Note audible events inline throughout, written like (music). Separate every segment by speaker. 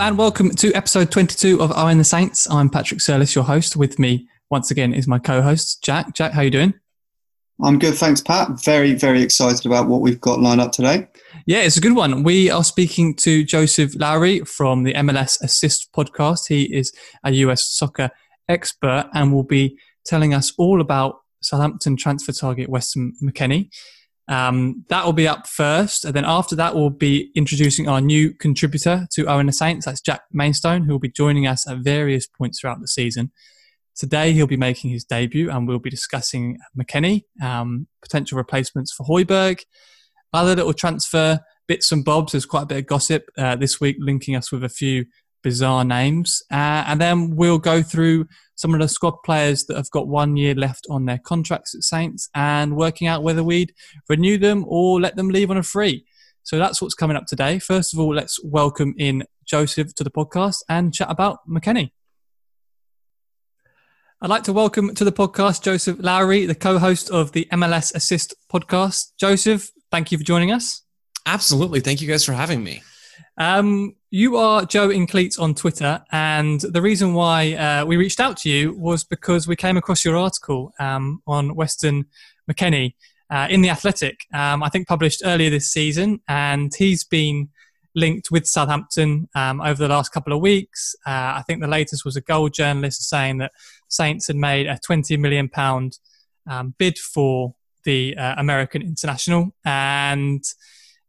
Speaker 1: Hello and welcome to episode 22 of Owen the Saints. I'm Patrick Surlis, your host. With me once again is my co-host Jack. Jack, how you doing?
Speaker 2: I'm good, thanks, Pat. Very, very excited about what we've got lined up today.
Speaker 1: Yeah, it's a good one. We are speaking to Joseph Lowery from the MLS Assist podcast. He is a US soccer expert and will be telling us all about Southampton transfer target Weston McKennie. Um, that will be up first, and then after that, we'll be introducing our new contributor to Owen the Saints. That's Jack Mainstone, who will be joining us at various points throughout the season. Today, he'll be making his debut, and we'll be discussing McKennie, um, potential replacements for Højbjerg, other little transfer bits and bobs. There's quite a bit of gossip uh, this week linking us with a few bizarre names. Uh, and then we'll go through some of the squad players that have got one year left on their contracts at Saints and working out whether we'd renew them or let them leave on a free. So that's what's coming up today. First of all, let's welcome in Joseph to the podcast and chat about McKennie. I'd like to welcome to the podcast Joseph Lowery, the co host of the MLS Assist podcast. Joseph, thank you for joining us.
Speaker 3: Absolutely. Thank you guys for having me.
Speaker 1: Um, you are Joe in Cleats on Twitter, and the reason why uh, we reached out to you was because we came across your article um, on Weston McKennie uh, in the Athletic. Um, I think published earlier this season, and he's been linked with Southampton um, over the last couple of weeks. Uh, I think the latest was a goal journalist saying that Saints had made a 20 million pound um, bid for the uh, American international, and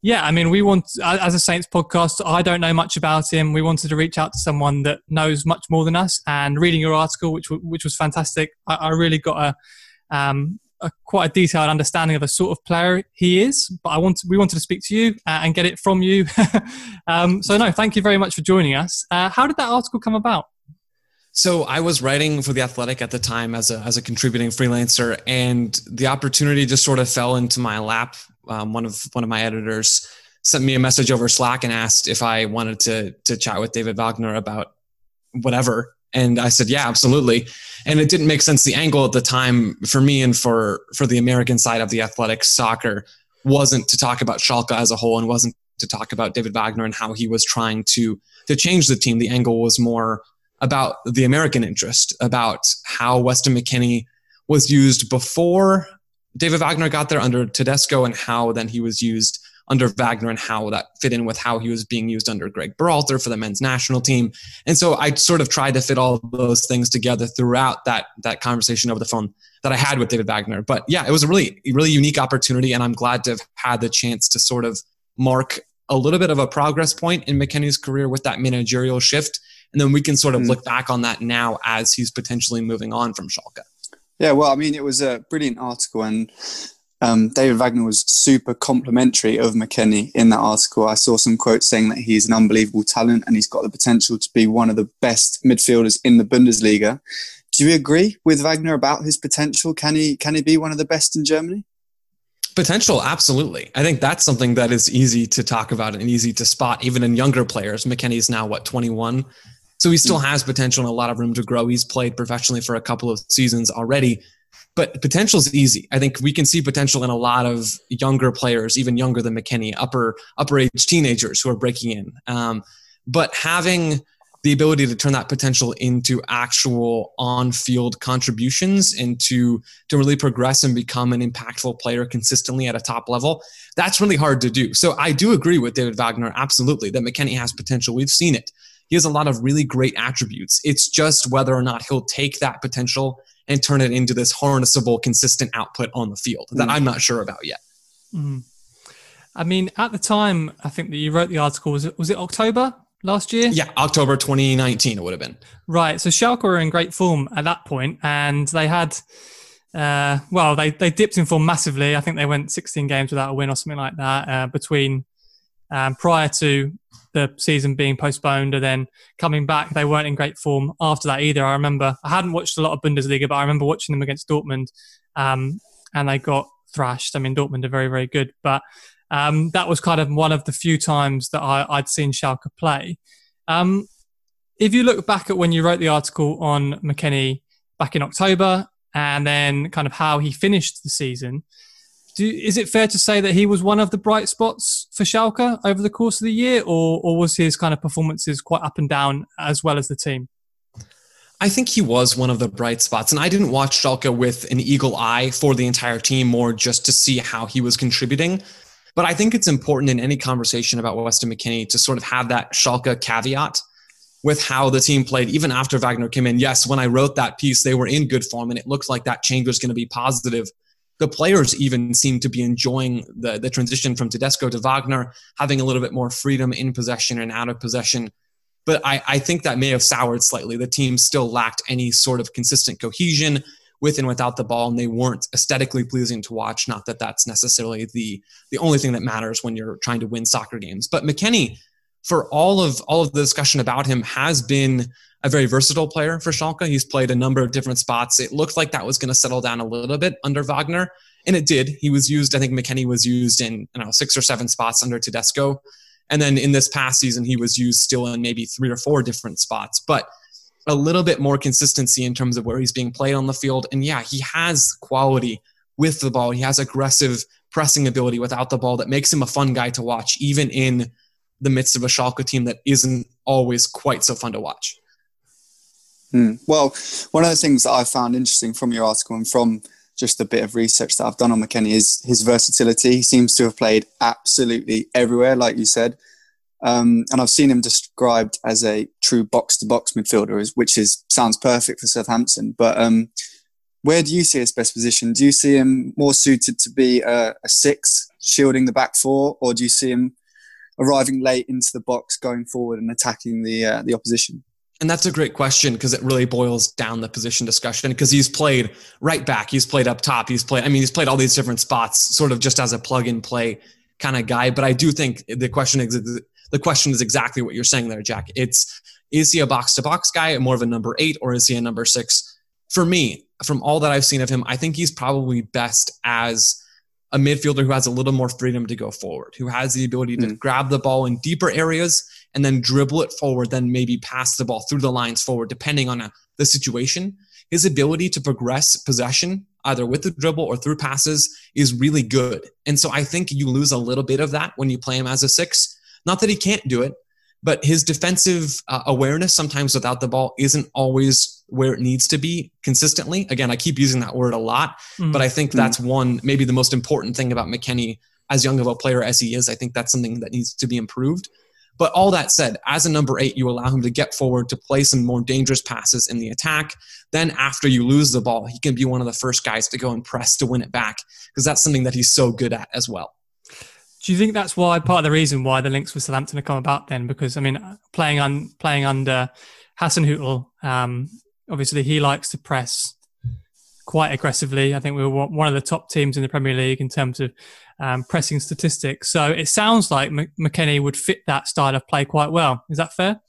Speaker 1: yeah, I mean, we want, as a Saints podcast, I don't know much about him. We wanted to reach out to someone that knows much more than us. And reading your article, which which was fantastic, I, I really got a, um, a, quite a detailed understanding of the sort of player he is. But I want, we wanted to speak to you uh, and get it from you. (laughs) um, so no, thank you very much for joining us. Uh, how did that article come about?
Speaker 3: So I was writing for the Athletic at the time as a as a contributing freelancer, and the opportunity just sort of fell into my lap um, one of one of my editors sent me a message over Slack and asked if I wanted to to chat with David Wagner about whatever. And I said, yeah, absolutely. And it didn't make sense. The angle at the time for me and for for the American side of the athletic soccer wasn't to talk about Schalke as a whole and wasn't to talk about David Wagner and how he was trying to to change the team. The angle was more about the American interest, about how Weston McKennie was used before David Wagner got there under Tedesco and how then he was used under Wagner and how that fit in with how he was being used under Greg Berhalter for the men's national team. And so I sort of tried to fit all those things together throughout that that conversation over the phone that I had with David Wagner. But yeah, it was a really really unique opportunity, and I'm glad to have had the chance to sort of mark a little bit of a progress point in McKennie's career with that managerial shift. And then we can sort of mm. look back on that now as he's potentially moving on from Schalke.
Speaker 2: Yeah, well, I mean, it was a brilliant article, and um, David Wagner was super complimentary of McKennie in that article. I saw some quotes saying that he's an unbelievable talent and he's got the potential to be one of the best midfielders in the Bundesliga. Do you agree with Wagner about his potential? Can he can he be one of the best in Germany?
Speaker 3: Potential, absolutely. I think that's something that is easy to talk about and easy to spot, even in younger players. McKennie is now what 21. So he still has potential and a lot of room to grow. He's played professionally for a couple of seasons already, but potential is easy. I think we can see potential in a lot of younger players, even younger than McKennie, upper upper age teenagers who are breaking in. Um, but having the ability to turn that potential into actual on-field contributions and to to really progress and become an impactful player consistently at a top level that's really hard to do so i do agree with david wagner absolutely that mckennie has potential we've seen it he has a lot of really great attributes. It's just whether or not he'll take that potential and turn it into this harnessable, consistent output on the field that mm. I'm not sure about yet.
Speaker 1: Mm. I mean, at the time, I think that you wrote the article, was it, was it October last year?
Speaker 3: Yeah, October 2019 it would have been.
Speaker 1: Right. So Schalke were in great form at that point and they had, uh, well, they, they dipped in form massively. I think they went 16 games without a win or something like that uh, between um, prior to the season being postponed and then coming back. They weren't in great form after that either. I remember I hadn't watched a lot of Bundesliga, but I remember watching them against Dortmund, um, and they got thrashed. I mean, Dortmund are very, very good, but um, that was kind of one of the few times that I, would seen Schalke play. Um, if you look back at when you wrote the article on McKennie back in October, and then kind of how he finished the season, do, is it fair to say that he was one of the bright spots for Schalke over the course of the year, or or was his kind of performances quite up and down as well as the team?
Speaker 3: I think he was one of the bright spots. And I didn't watch Schalke with an eagle eye for the entire team, more just to see how he was contributing. But I think it's important in any conversation about Weston McKennie to sort of have that Schalke caveat with how the team played, even after Wagner came in. Yes, when I wrote that piece, they were in good form and it looked like that change was going to be positive. The players even seem to be enjoying the, the transition from Tedesco to Wagner, having a little bit more freedom in possession and out of possession but I, I think that may have soured slightly. The team still lacked any sort of consistent cohesion with and without the ball, and they weren't aesthetically pleasing to watch. Not that that's necessarily the the only thing that matters when you're trying to win soccer games. But McKennie, for all of all of the discussion about him, has been a very versatile player for Schalke. He's played a number of different spots. It looked like that was going to settle down a little bit under Wagner, and it did. He was used. I think McKennie was used in don't know six or seven spots under Tedesco. And then in this past season, he was used still in maybe three or four different spots, but a little bit more consistency in terms of where he's being played on the field. And yeah, he has quality with the ball. He has aggressive pressing ability without the ball that makes him a fun guy to watch, even in the midst of a Schalke team that isn't always quite so fun to watch.
Speaker 2: Hmm. Well, one of the things that I found interesting from your article and from just a bit of research that I've done on McKennie is his versatility. He seems to have played absolutely everywhere, like you said. Um, and I've seen him described as a true box to box midfielder, which is sounds perfect for Southampton. But um, where do you see his best position? Do you see him more suited to be a, a, six, shielding the back four, or do you see him arriving late into the box, going forward and attacking the uh, the opposition?
Speaker 3: And that's a great question because it really boils down the position discussion because he's played right back, he's played up top, he's played, I mean, he's played all these different spots sort of just as a plug and play kind of guy. But I do think the question is, the question is exactly what you're saying there, Jack. It's, is he a box to box guy, more of a number eight, or is he a number six? For me, from all that I've seen of him, I think he's probably best as a midfielder who has a little more freedom to go forward, who has the ability to mm. grab the ball in deeper areas and then dribble it forward, then maybe pass the ball through the lines forward, depending on a, uh, the situation. His ability to progress possession, either with the dribble or through passes, is really good. And so I think you lose a little bit of that when you play him as a six. Not that he can't do it, but his defensive uh, awareness sometimes without the ball isn't always where it needs to be consistently. Again, I keep using that word a lot, mm-hmm. but I think that's mm-hmm. one, maybe the most important thing about McKennie as young of a player as he is. I think that's something that needs to be improved. But all that said, as a number eight, you allow him to get forward to play some more dangerous passes in the attack. Then, after you lose the ball, he can be one of the first guys to go and press to win it back because that's something that he's so good at as well.
Speaker 1: Do you think that's why part of the reason why the links with Southampton have come about then? Because I mean, playing on playing under Hasenhüttl, um, obviously he likes to press quite aggressively. I think we were one of the top teams in the Premier League in terms of um, pressing statistics. So it sounds like McKennie would fit that style of play quite well. Is that fair?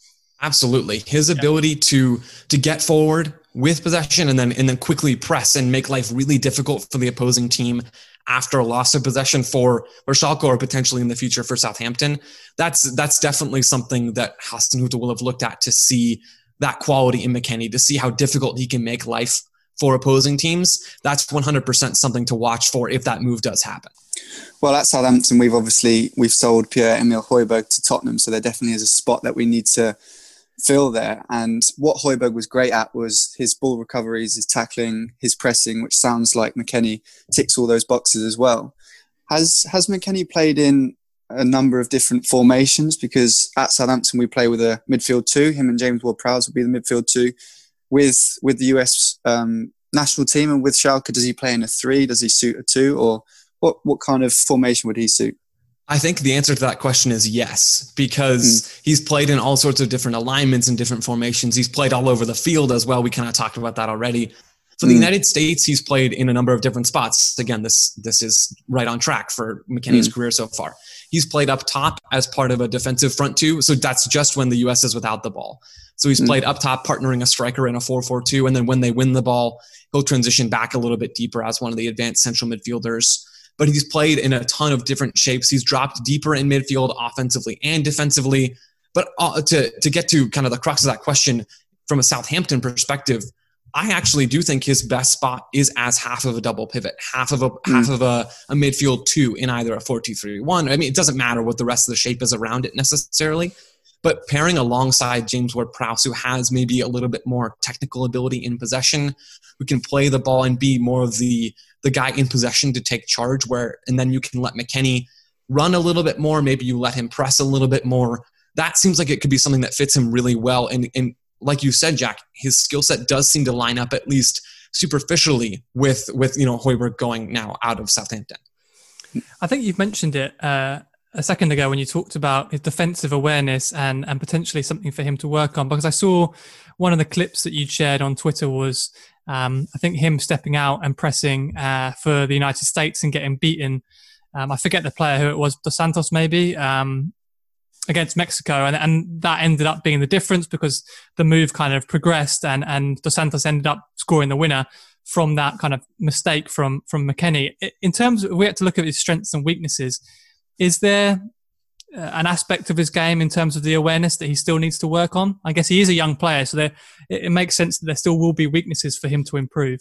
Speaker 3: Absolutely. His ability yeah. to to get forward with possession and then and then quickly press and make life really difficult for the opposing team after a loss of possession for for Schalke or potentially in the future for Southampton. That's that's definitely something that Hasenhüttl will have looked at to see that quality in McKennie, to see how difficult he can make life for opposing teams. That's 100% something to watch for if that move does happen.
Speaker 2: Well, at Southampton, we've obviously we've sold Pierre-Emile Højbjerg to Tottenham, so there definitely is a spot that we need to fill there. And what Højbjerg was great at was his ball recoveries, his tackling, his pressing, which sounds like McKennie ticks all those boxes as well. Has has McKennie played in a number of different formations? Because at Southampton we play with a midfield two. Him and James Ward-Prowse will be the midfield two. With with the US um, national team and with Schalke, does he play in a three? Does he suit a two? Or what what kind of formation would he suit?
Speaker 3: I think the answer to that question is yes, because mm. he's played in all sorts of different alignments and different formations. He's played all over the field as well. We kind of talked about that already. For the mm. United States, he's played in a number of different spots. Again, this this is right on track for McKennie's mm. career so far. He's played up top as part of a defensive front two, so that's just when the U.S. is without the ball. So he's mm. played up top, partnering a striker in a 4-4-2, and then when they win the ball, he'll transition back a little bit deeper as one of the advanced central midfielders but he's played in a ton of different shapes. He's dropped deeper in midfield offensively and defensively. But uh, to, to get to kind of the crux of that question from a Southampton perspective, I actually do think his best spot is as half of a double pivot, half of a mm. half of a, a midfield two in either a 4-2-3-1. I mean, it doesn't matter what the rest of the shape is around it necessarily, but pairing alongside James Ward-Prowse, who has maybe a little bit more technical ability in possession, who can play the ball and be more of the the guy in possession to take charge, where and then you can let McKennie run a little bit more. Maybe you let him press a little bit more. That seems like it could be something that fits him really well. And, and like you said, Jack, his skill set does seem to line up at least superficially with with you know Højbjerg going now out of Southampton.
Speaker 1: I think you've mentioned it uh, a second ago when you talked about his defensive awareness and and potentially something for him to work on. Because I saw one of the clips that you'd shared on Twitter was um, I think him stepping out and pressing uh, for the United States and getting beaten. Um, I forget the player who it was, Dos Santos maybe. Um, against Mexico, and, and that ended up being the difference because the move kind of progressed, and and Dos Santos ended up scoring the winner from that kind of mistake from from McKennie. In terms, of, we had to look at his strengths and weaknesses. Is there uh, an aspect of his game in terms of the awareness that he still needs to work on? I guess he is a young player, so there, it, it makes sense that there still will be weaknesses for him to improve.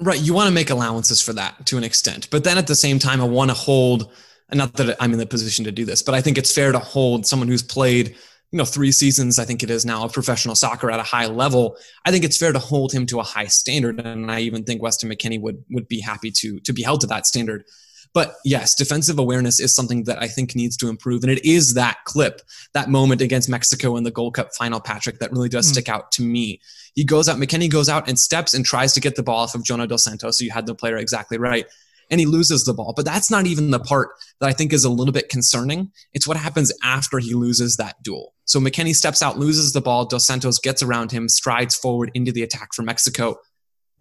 Speaker 3: Right, you want to make allowances for that to an extent, but then at the same time, I want to hold and not that I'm in the position to do this, but I think it's fair to hold someone who's played, you know, three seasons, I think it is now, of professional soccer at a high level. I think it's fair to hold him to a high standard. And I even think Weston McKennie would would be happy to to be held to that standard. But yes, defensive awareness is something that I think needs to improve. And it is that clip, that moment against Mexico in the Gold Cup final, Patrick, that really does mm. stick out to me. He goes out, McKennie goes out and steps and tries to get the ball off of Jonah Dos Santos. So you had the player exactly right and he loses the ball. But that's not even the part that I think is a little bit concerning. It's what happens after he loses that duel. So McKennie steps out, loses the ball. Dos Santos gets around him, strides forward into the attack for Mexico.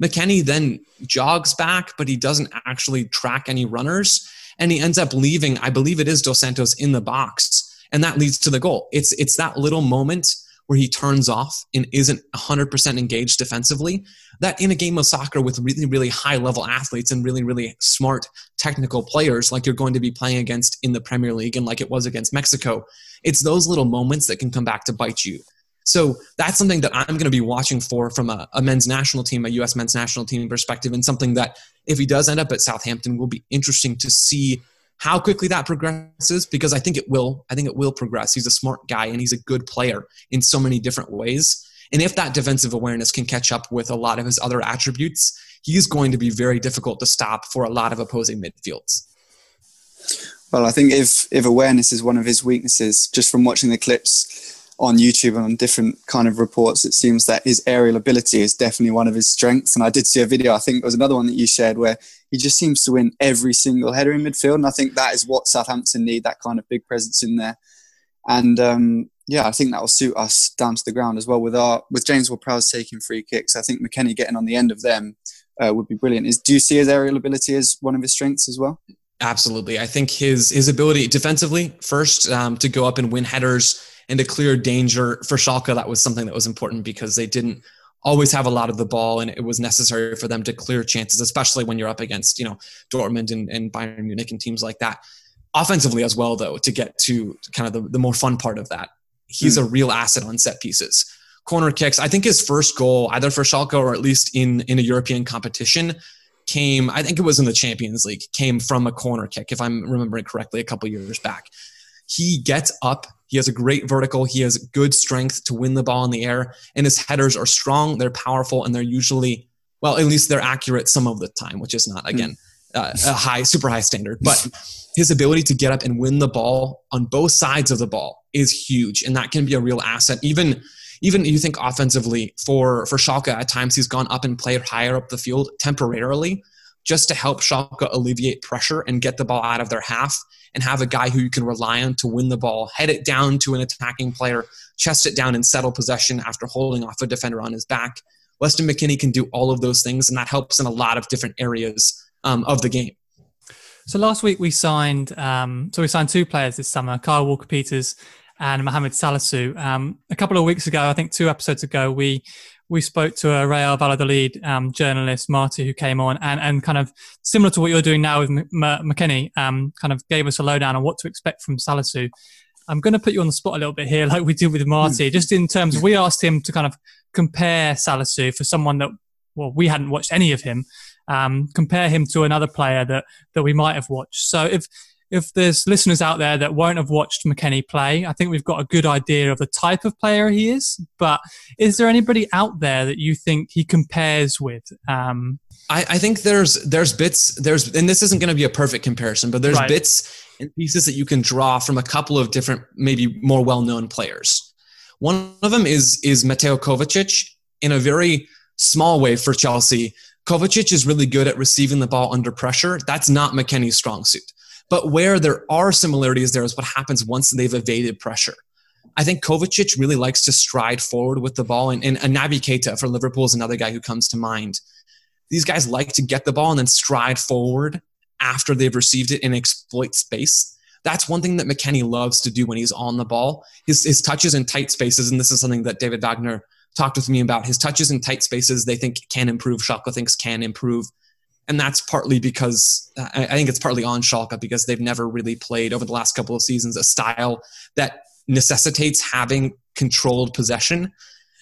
Speaker 3: McKennie then jogs back, but he doesn't actually track any runners. And he ends up leaving, I believe it is Dos Santos in the box. And that leads to the goal. It's it's that little moment where he turns off and isn't 100% engaged defensively, that in a game of soccer with really, really high level athletes and really, really smart technical players like you're going to be playing against in the Premier League and like it was against Mexico, it's those little moments that can come back to bite you. So that's something that I'm going to be watching for from a, a, men's national team, a U.S. men's national team perspective, and something that if he does end up at Southampton will be interesting to see how quickly that progresses because I think it will. I think it will progress. He's a smart guy and he's a good player in so many different ways. And if that defensive awareness can catch up with a lot of his other attributes, he's going to be very difficult to stop for a lot of opposing midfields.
Speaker 2: Well, I think if if awareness is one of his weaknesses, just from watching the clips on YouTube and on different kind of reports, it seems that his aerial ability is definitely one of his strengths. And I did see a video, I think it was another one that you shared, where he just seems to win every single header in midfield. And I think that is what Southampton need, that kind of big presence in there. And um, yeah, I think that will suit us down to the ground as well. With our with James Ward-Prowse taking free kicks, I think McKennie getting on the end of them uh, would be brilliant. Is do you see his aerial ability as one of his strengths as well?
Speaker 3: Absolutely, I think his his ability defensively first um, to go up and win headers and to clear danger for Schalke. That was something that was important because they didn't always have a lot of the ball and it was necessary for them to clear chances, especially when you're up against, you know, Dortmund and, and Bayern Munich and teams like that. Offensively as well, though, to get to kind of the, the more fun part of that, he's mm. a real asset on set pieces. Corner kicks, I think his first goal, either for Schalke or at least in, in a European competition, came, I think it was in the Champions League, came from a corner kick, if I'm remembering correctly, a couple years back. He gets up he has a great vertical. He has good strength to win the ball in the air, and his headers are strong. They're powerful, and they're usually, well, at least they're accurate some of the time, which is not hmm. again uh, a high, super high standard. But his ability to get up and win the ball on both sides of the ball is huge, and that can be a real asset. Even even you think offensively for for Schalke, at times he's gone up and played higher up the field temporarily just to help Schalke alleviate pressure and get the ball out of their half and have a guy who you can rely on to win the ball, head it down to an attacking player, chest it down and settle possession after holding off a defender on his back. Weston McKennie can do all of those things, and that helps in a lot of different areas um, of the game.
Speaker 1: So last week we signed, um, so we signed two players this summer, Kyle Walker-Peters and Mohamed Salisu. Um, a couple of weeks ago, I think two episodes ago, we we spoke to a Real Valladolid um, journalist, Marty, who came on and, and kind of similar to what you're doing now with M- M- McKennie, um, kind of gave us a lowdown on what to expect from Salisu. I'm going to put you on the spot a little bit here, (laughs) like we did with Marty, hmm. just in terms of we asked him to kind of compare Salisu for someone that well, we hadn't watched any of him. Um, compare him to another player that that we might have watched. So if if there's listeners out there that won't have watched McKennie play, I think we've got a good idea of the type of player he is. But is there anybody out there that you think he compares with? Um,
Speaker 3: I, I, think there's there's bits there's and this isn't going to be a perfect comparison, but there's right. bits and pieces that you can draw from a couple of different, maybe more well-known players. One of them is is Mateo Kovacic in a very small way for Chelsea. Kovacic is really good at receiving the ball under pressure. That's not McKennie's strong suit. But where there are similarities there is what happens once they've evaded pressure. I think Kovacic really likes to stride forward with the ball, and, and, and Keita for Liverpool is another guy who comes to mind. These guys like to get the ball and then stride forward after they've received it and exploit space. That's one thing that McKennie loves to do when he's on the ball. His, his touches in tight spaces, and this is something that David Wagner talked with me about. His touches in tight spaces, they think can improve. Schalke thinks can improve and that's partly because I think it's partly on Schalke because they've never really played over the last couple of seasons a style that necessitates having controlled possession.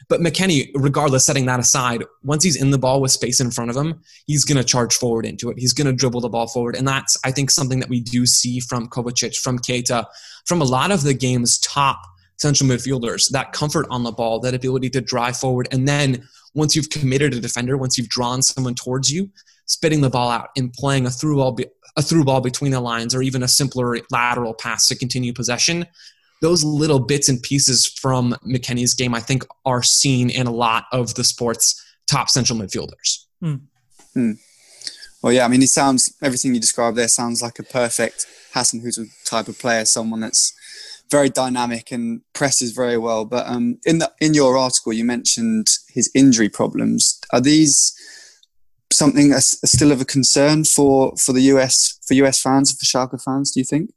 Speaker 3: But McKennie, regardless, setting that aside, once he's in the ball with space in front of him, he's going to charge forward into it. He's going to dribble the ball forward. And that's, I think, something that we do see from Kovacic, from Keita, from a lot of the game's top central midfielders that comfort on the ball, that ability to drive forward. And then once you've committed a defender, once you've drawn someone towards you, spitting the ball out and playing a through ball, a through ball between the lines or even a simpler lateral pass to continue possession. Those little bits and pieces from McKennie's game, I think, are seen in a lot of the sport's top central midfielders.
Speaker 2: Hmm. Hmm. Well, yeah, I mean, he sounds everything you described there sounds like a perfect Hassan Hasenhüttl type of player, someone that's very dynamic and presses very well. But um, in the in your article, you mentioned his injury problems. Are these something that's still of a concern for for the US for US fans for Schalke fans? Do you think?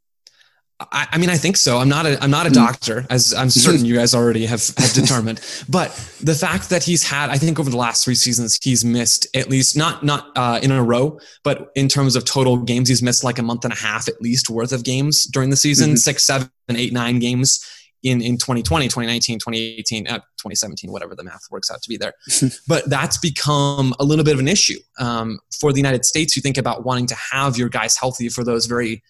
Speaker 3: I, I, mean, I think so. I'm not a I'm not a hmm. doctor, as I'm certain you guys already have, have (laughs) determined. but the fact that he's had, I think, over the last three seasons, he's missed at least not not uh, in a row, but in terms of total games, he's missed like a month and a half at least worth of games during the season, mm-hmm. six, seven, eight, nine games in, in 2020, 2019, 2018, uh, 2017, whatever the math works out to be there. (laughs) but that's become a little bit of an issue um, for the United States. You think about wanting to have your guys healthy for those very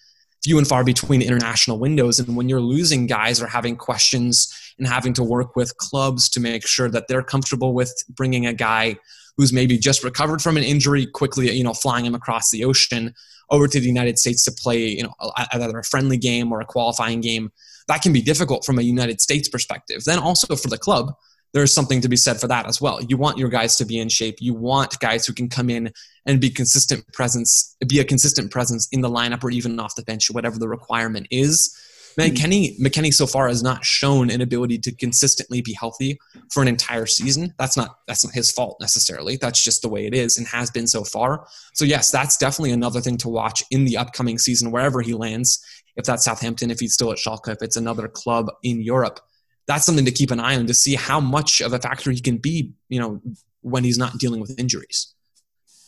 Speaker 3: few and far between international windows. And when you're losing guys or having questions and having to work with clubs to make sure that they're comfortable with bringing a guy who's maybe just recovered from an injury quickly, you know, flying him across the ocean over to the United States to play, you know, either a friendly game or a qualifying game that can be difficult from a United States perspective. Then also for the club, there's something to be said for that as well. You want your guys to be in shape. You want guys who can come in and be consistent presence, be a consistent presence in the lineup or even off the bench, whatever the requirement is. Man, mm-hmm. Kenny McKennie so far has not shown an ability to consistently be healthy for an entire season. That's not that's not his fault necessarily. That's just the way it is and has been so far. So yes, that's definitely another thing to watch in the upcoming season wherever he lands if that's Southampton, if he's still at Schalke, if it's another club in Europe. That's something to keep an eye on to see how much of a factor he can be, you know, when he's not dealing with injuries.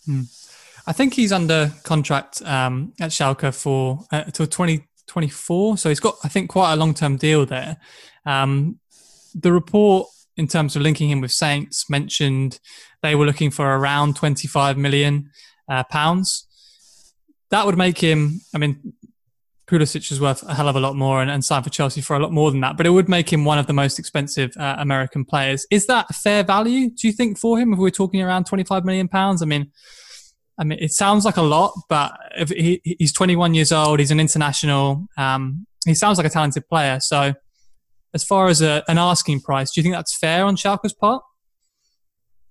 Speaker 1: Hmm. I think he's under contract um, at Schalke for uh, until 2024. So he's got, I think, quite a long term deal there. Um, the report in terms of linking him with Saints mentioned they were looking for around 25 million uh, pounds. That would make him, I mean, Pulisic is worth a hell of a lot more and, and signed for Chelsea for a lot more than that. But it would make him one of the most expensive uh, American players. Is that a fair value? Do you think for him? If we're talking around twenty five million pounds, I mean, I mean, it sounds like a lot, but he, he's twenty one years old, he's an international. Um, he sounds like a talented player. So, as far as a, an asking price, do you think that's fair on Schalke's part?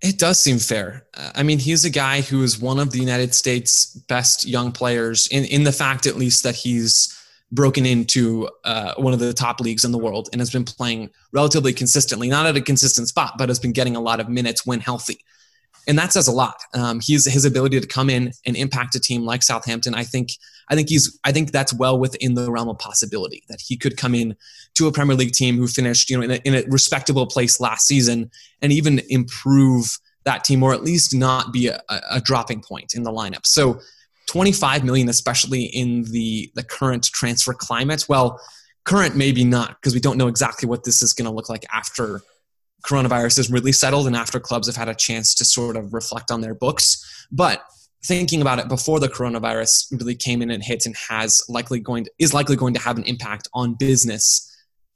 Speaker 3: It does seem fair. I mean, he's a guy who is one of the United States' best young players in, in the fact, at least, that he's broken into uh, one of the top leagues in the world and has been playing relatively consistently, not at a consistent spot, but has been getting a lot of minutes when healthy. And that says a lot. Um, he's his ability to come in and impact a team like Southampton. I think I think he's I think that's well within the realm of possibility that he could come in to a Premier League team who finished you know in a, in a respectable place last season and even improve that team or at least not be a, a dropping point in the lineup. So 25 million, especially in the the current transfer climate. Well, current maybe not because we don't know exactly what this is going to look like after coronavirus has really settled and after clubs have had a chance to sort of reflect on their books. But thinking about it before the coronavirus really came in and hit and has likely going to, is likely going to have an impact on business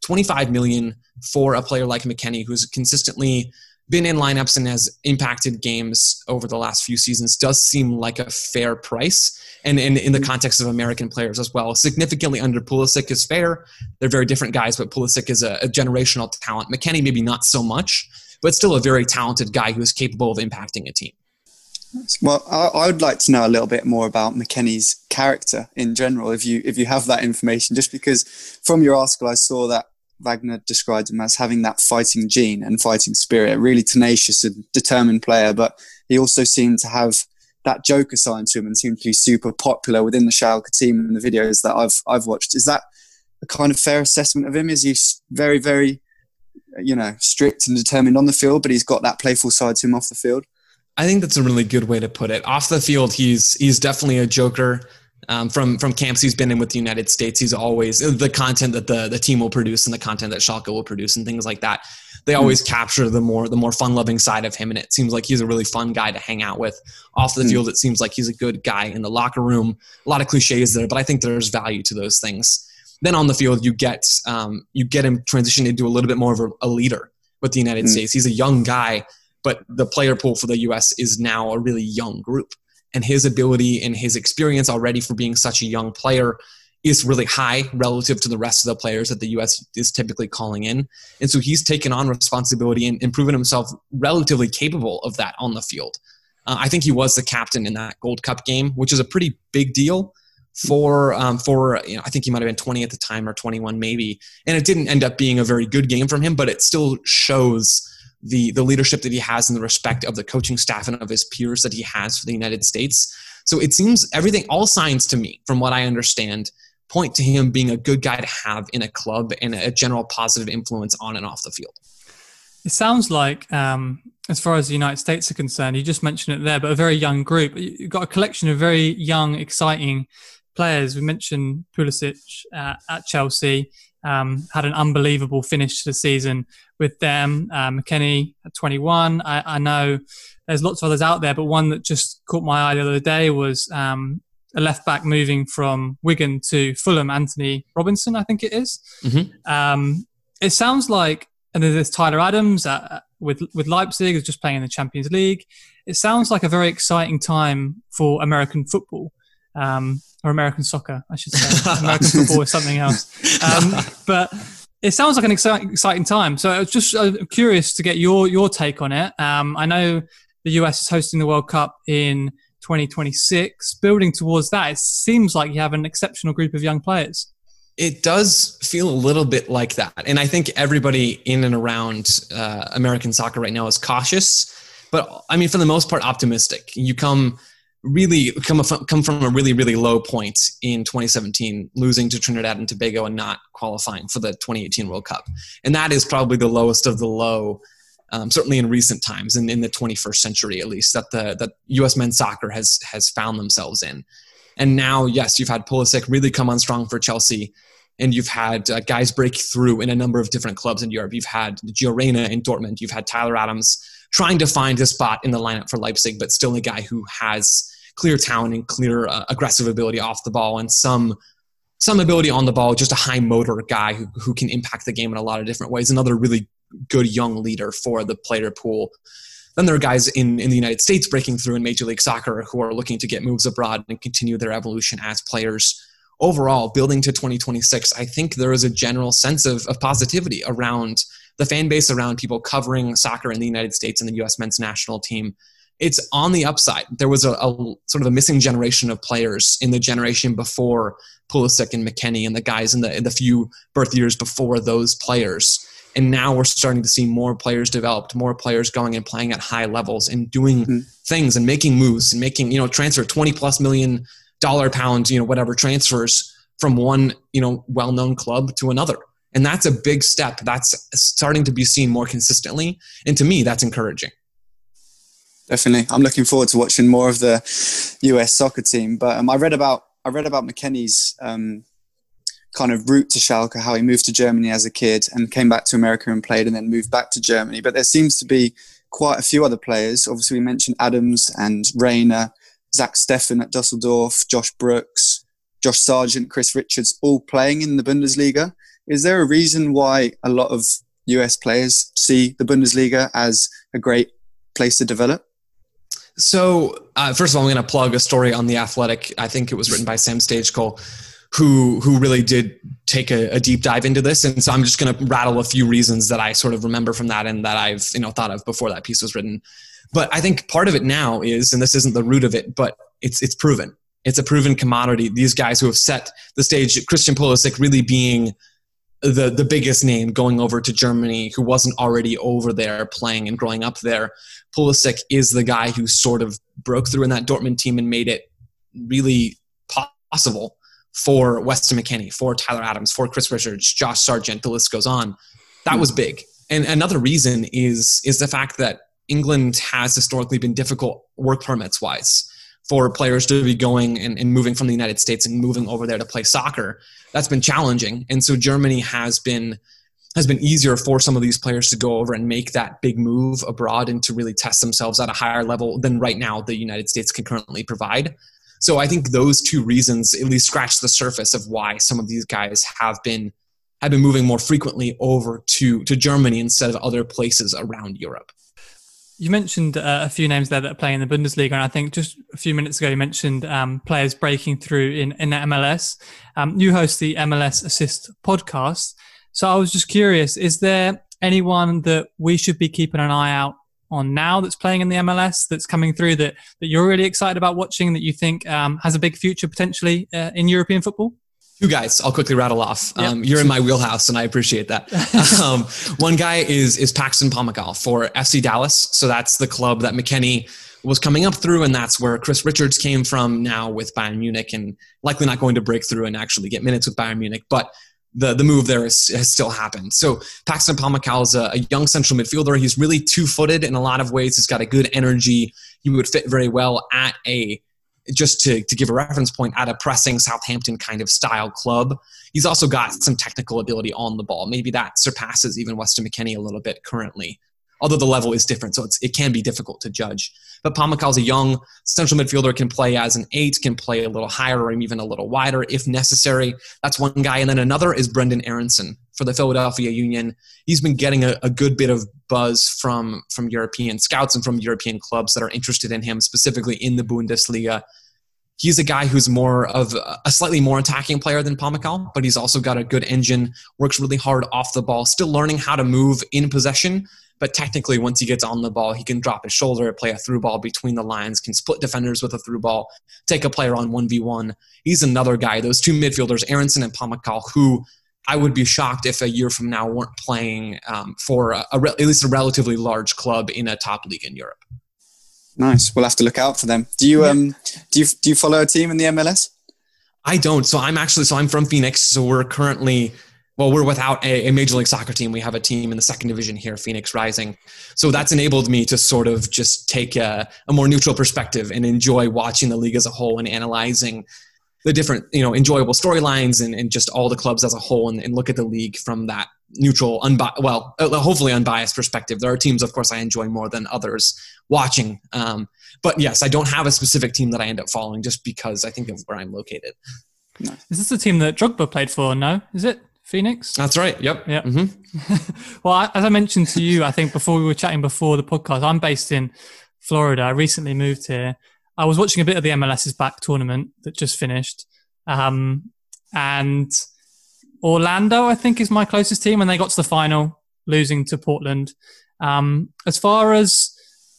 Speaker 3: 25 million for a player like McKennie who's consistently been in lineups and has impacted games over the last few seasons does seem like a fair price. And in, in the context of American players as well, significantly under Pulisic is fair. They're very different guys, but Pulisic is a, a generational talent. McKennie, maybe not so much, but still a very talented guy who is capable of impacting a team.
Speaker 2: Well, I, would like to know a little bit more about McKennie's character in general, if you if you have that information. Just because from your article, I saw that Wagner described him as having that fighting gene and fighting spirit, a really tenacious and determined player. But he also seemed to have that joker side to him and seemed to be super popular within the Schalke team and the videos that I've I've watched. Is that a kind of fair assessment of him? Is he very very you know strict and determined on the field, but he's got that playful side to him off the field?
Speaker 3: I think that's a really good way to put it. Off the field, he's he's definitely a joker. Um, from from camps he's been in with the United States, he's always the content that the the team will produce and the content that Schalke will produce and things like that. They always mm. capture the more the more fun loving side of him, and it seems like he's a really fun guy to hang out with. Off the mm. field, it seems like he's a good guy in the locker room. A lot of cliches there, but I think there's value to those things. Then on the field, you get um, you get him transitioned into a little bit more of a, a leader with the United mm. States. He's a young guy but the player pool for the US is now a really young group. And his ability and his experience already for being such a young player is really high relative to the rest of the players that the US is typically calling in. And so he's taken on responsibility and, and proven himself relatively capable of that on the field. Uh, I think he was the captain in that Gold Cup game, which is a pretty big deal for um, for you know I think he might have been 20 at the time or 21 maybe, and it didn't end up being a very good game from him, but it still shows the the leadership that he has and the respect of the coaching staff and of his peers that he has for the United States. So it seems everything, all signs to me, from what I understand, point to him being a good guy to have in a club and a general positive influence on and off the field.
Speaker 1: It sounds like, um, as far as the United States are concerned, you just mentioned it there, but a very young group. You've got a collection of very young, exciting players. We mentioned Pulisic uh, at Chelsea um, had an unbelievable finish to the season with them. Uh, McKennie at 21. I, I, know there's lots of others out there, but one that just caught my eye the other day was um, a left back moving from Wigan to Fulham, Antonee Robinson, I think it is. Mm-hmm. Um, it sounds like, and then there's Tyler Adams at, with with Leipzig, who's just playing in the Champions League. It sounds like a very exciting time for American football. Um, or American soccer, I should say. (laughs) American football is something else. Um, (laughs) but it sounds like an exciting, exciting time. So I was just uh, curious to get your your take on it. Um, I know the US is hosting the World Cup in 2026. Building towards that, it seems like you have an exceptional group of young players.
Speaker 3: It does feel a little bit like that, and I think everybody in and around uh, American soccer right now is cautious. But I mean, for the most part, optimistic. You come really come come from a really really low point in 2017 losing to Trinidad and Tobago and not qualifying for the 2018 World Cup and that is probably the lowest of the low um, certainly in recent times and in, in the 21st century at least that the that US men's soccer has has found themselves in and now yes you've had Pulisic really come on strong for Chelsea and you've had uh, guys break through in a number of different clubs in Europe. You've had Gio Reyna in Dortmund. You've had Tyler Adams trying to find his spot in the lineup for Leipzig, but still a guy who has clear talent and clear uh, aggressive ability off the ball and some some ability on the ball, just a high motor guy who, who can impact the game in a lot of different ways. Another really good young leader for the player pool. Then there are guys in, in the United States breaking through in Major League Soccer who are looking to get moves abroad and continue their evolution as players. Overall, building to 2026, I think there is a general sense of, of positivity around the fan base, around people covering soccer in the United States and the U.S. men's national team it's on the upside. There was a, a, sort of a missing generation of players in the generation before Pulisic and McKennie and the guys in the in the few birth years before those players. And now we're starting to see more players developed, more players going and playing at high levels and doing mm-hmm. things and making moves and making, you know, transfer 20 plus million dollar pounds, you know, whatever transfers from one, you know, well-known club to another. And that's a big step. That's starting to be seen more consistently. And to me, that's encouraging
Speaker 2: definitely. I'm looking forward to watching more of the US soccer team. But um, I read about I read about McKennie's um, kind of route to Schalke, how he moved to Germany as a kid and came back to America and played and then moved back to Germany. But there seems to be quite a few other players. Obviously, we mentioned Adams and Reyna, Zach Steffen at Dusseldorf, Josh Brooks, Josh Sargent, Chris Richards, all playing in the Bundesliga. Is there a reason why a lot of US players see the Bundesliga as a great place to develop?
Speaker 3: So, uh, first of all, I'm going to plug a story on the Athletic. I think it was written by Sam Stejskal, who who really did take a, a deep dive into this. And so, I'm just going to rattle a few reasons that I sort of remember from that and that I've you know thought of before that piece was written. But I think part of it now is, and this isn't the root of it, but it's it's proven. It's a proven commodity. These guys who have set the stage, Christian Pulisic really being the the biggest name going over to Germany who wasn't already over there playing and growing up there. Pulisic is the guy who sort of broke through in that Dortmund team and made it really possible for Weston McKennie, for Tyler Adams, for Chris Richards, Josh Sargent, the list goes on. That was hmm. big. And another reason is is the fact that England has historically been difficult work permits wise for players to be going and, and, moving from the United States and moving over there to play soccer. That's been challenging. And so Germany has been has been easier for some of these players to go over and make that big move abroad and to really test themselves at a higher level than right now the United States can currently provide. So I think those two reasons at least scratch the surface of why some of these guys have been have been moving more frequently over to to Germany instead of other places around Europe.
Speaker 1: You mentioned uh, a few names there that play in the Bundesliga, and I think just a few minutes ago you mentioned um, players breaking through in in the MLS. Um, you host the MLS Assist podcast, so I was just curious: is there anyone that we should be keeping an eye out on now that's playing in the MLS that's coming through that that you're really excited about watching that you think um, has a big future potentially uh, in European football?
Speaker 3: Two guys, I'll quickly rattle off. Yep. Um, you're in my wheelhouse, and I appreciate that. (laughs) um, one guy is is Paxton Pomykal for FC Dallas. So that's the club that McKennie was coming up through, and that's where Chris Richards came from now with Bayern Munich, and likely not going to break through and actually get minutes with Bayern Munich, but the, the move there is, has still happened. So Paxton Pomykal is a, a young central midfielder. He's really two-footed in a lot of ways. He's got a good energy. He would fit very well at a just to, to give a reference point, at a pressing Southampton kind of style club. He's also got some technical ability on the ball. Maybe that surpasses even Weston McKennie a little bit currently, although the level is different, so it can be difficult to judge. But is a young central midfielder, can play as an eight, can play a little higher or even a little wider if necessary. That's one guy. And then another is Brendan Aaronson for the Philadelphia Union. He's been getting a, a good bit of buzz from, from European scouts and from European clubs that are interested in him, specifically in the Bundesliga he's a guy who's more of a slightly more attacking player than Pomykal, but he's also got a good engine, works really hard off the ball, still learning how to move in possession, but technically, once he gets on the ball, he can drop his shoulder, play a through ball between the lines, can split defenders with a through ball, take a player on 1v1. He's another guy. Those two midfielders, Aaronson and Pomykal, who I would be shocked if a year from now weren't playing um, for a, a re- at least a relatively large club in a top league in Europe.
Speaker 2: Nice. We'll have to look out for them. Do you um do you do you follow a team in the MLS?
Speaker 3: I don't. So I'm actually so I'm from Phoenix. So we're currently well, we're without a, a, Major League Soccer team. We have a team in the second division here, Phoenix Rising. So that's enabled me to sort of just take a, a, more neutral perspective and enjoy watching the league as a whole and analyzing the different, you know, enjoyable storylines and, and just all the clubs as a whole and, and look at the league from that neutral, unbi- well, uh, hopefully unbiased perspective. There are teams, of course, I enjoy more than others watching. Um, but yes, I don't have a specific team that I end up following just because I think of where I'm located.
Speaker 1: No. Is this the team that Drogba played for? No, is it? Phoenix.
Speaker 3: That's right. Yep.
Speaker 1: Yep. Mm-hmm. (laughs) well, as I mentioned to you, I think before we were chatting before the podcast, I'm based in Florida. I recently moved here. I was watching a bit of the MLS is Back tournament that just finished. Um, and Orlando, I think, is my closest team, and they got to the final, losing to Portland. Um, as far as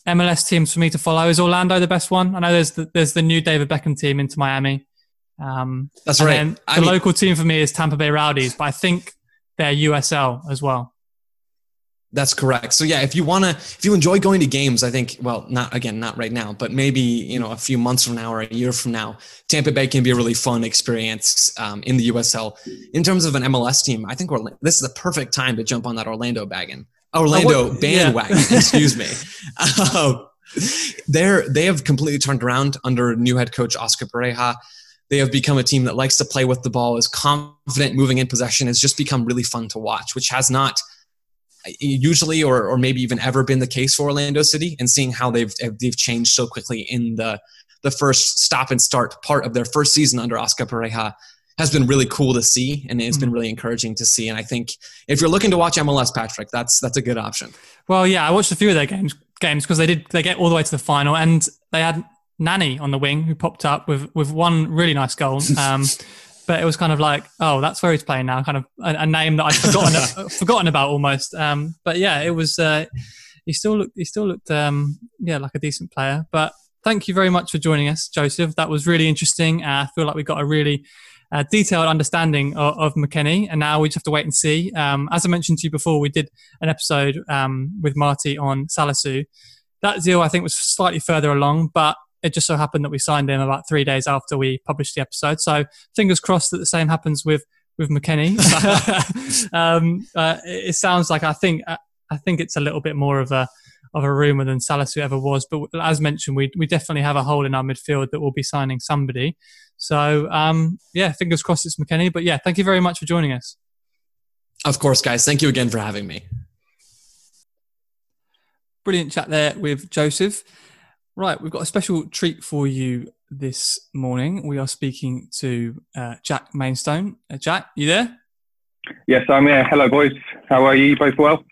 Speaker 1: MLS teams for me to follow, is Orlando the best one? I know there's the, there's the new David Beckham team Inter Miami.
Speaker 3: Um, That's right.
Speaker 1: the mean, local team for me is Tampa Bay Rowdies, but I think they're USL as well.
Speaker 3: That's correct. So yeah, if you want to, if you enjoy going to games, I think, well, not again, not right now, but maybe, you know, a few months from now or a year from now, Tampa Bay can be a really fun experience um, in the USL. In terms of an MLS team, I think Orlando, this is the perfect time to jump on that Orlando wagon. Orlando oh, bandwagon, yeah. (laughs) excuse me. Uh, they're, they have completely turned around under new head coach Oscar Pareja They have become a team that likes to play with the ball, is confident moving in possession, has just become really fun to watch, which has not uh, usually or, or maybe even ever been the case for Orlando City and seeing how they've they've changed so quickly in the the first stop and start part of their first season under Oscar Pareja has been really cool to see and it's been hmm. really encouraging to see and I think if you're looking to watch MLS Patrick that's that's a good option.
Speaker 1: Well yeah I watched a few of their games games because they did they get all the way to the final and they had Nani on the wing who popped up with with one really nice goal (laughs) um, but it was kind of like, oh, that's where he's playing now, kind of a, a name that I'd forgotten (laughs) (laughs) forgotten about almost. Um, but yeah, it was. Uh, he still looked. He still looked. Um, yeah, like a decent player. But thank you very much for joining us, Joseph. That was really interesting. Uh, I feel like we got a really uh, detailed understanding of, of and now we just have to wait and see. Um, as I mentioned to you before, we did an episode um, with Marty on Salisu. That deal, I think, was slightly further along, but it just so happened that we signed him about three days after we published the episode. So fingers crossed that the same happens with with McKennie. (laughs) (laughs) um, uh, it sounds like I think uh, I think it's a little bit more of a of a rumor than Salisu ever was. But as mentioned, we we definitely have a hole in our midfield that will be signing somebody. So um, yeah, fingers crossed it's McKennie. But yeah, thank you very much for joining us.
Speaker 3: Of course, guys. Thank you again for having me.
Speaker 1: Brilliant chat there with Joseph. Right, we've got a special treat for you this morning. We are speaking to uh, Jack Mainstone. Uh, Jack, you there?
Speaker 4: Yes, I'm here. Hello, boys. How are you? you both well?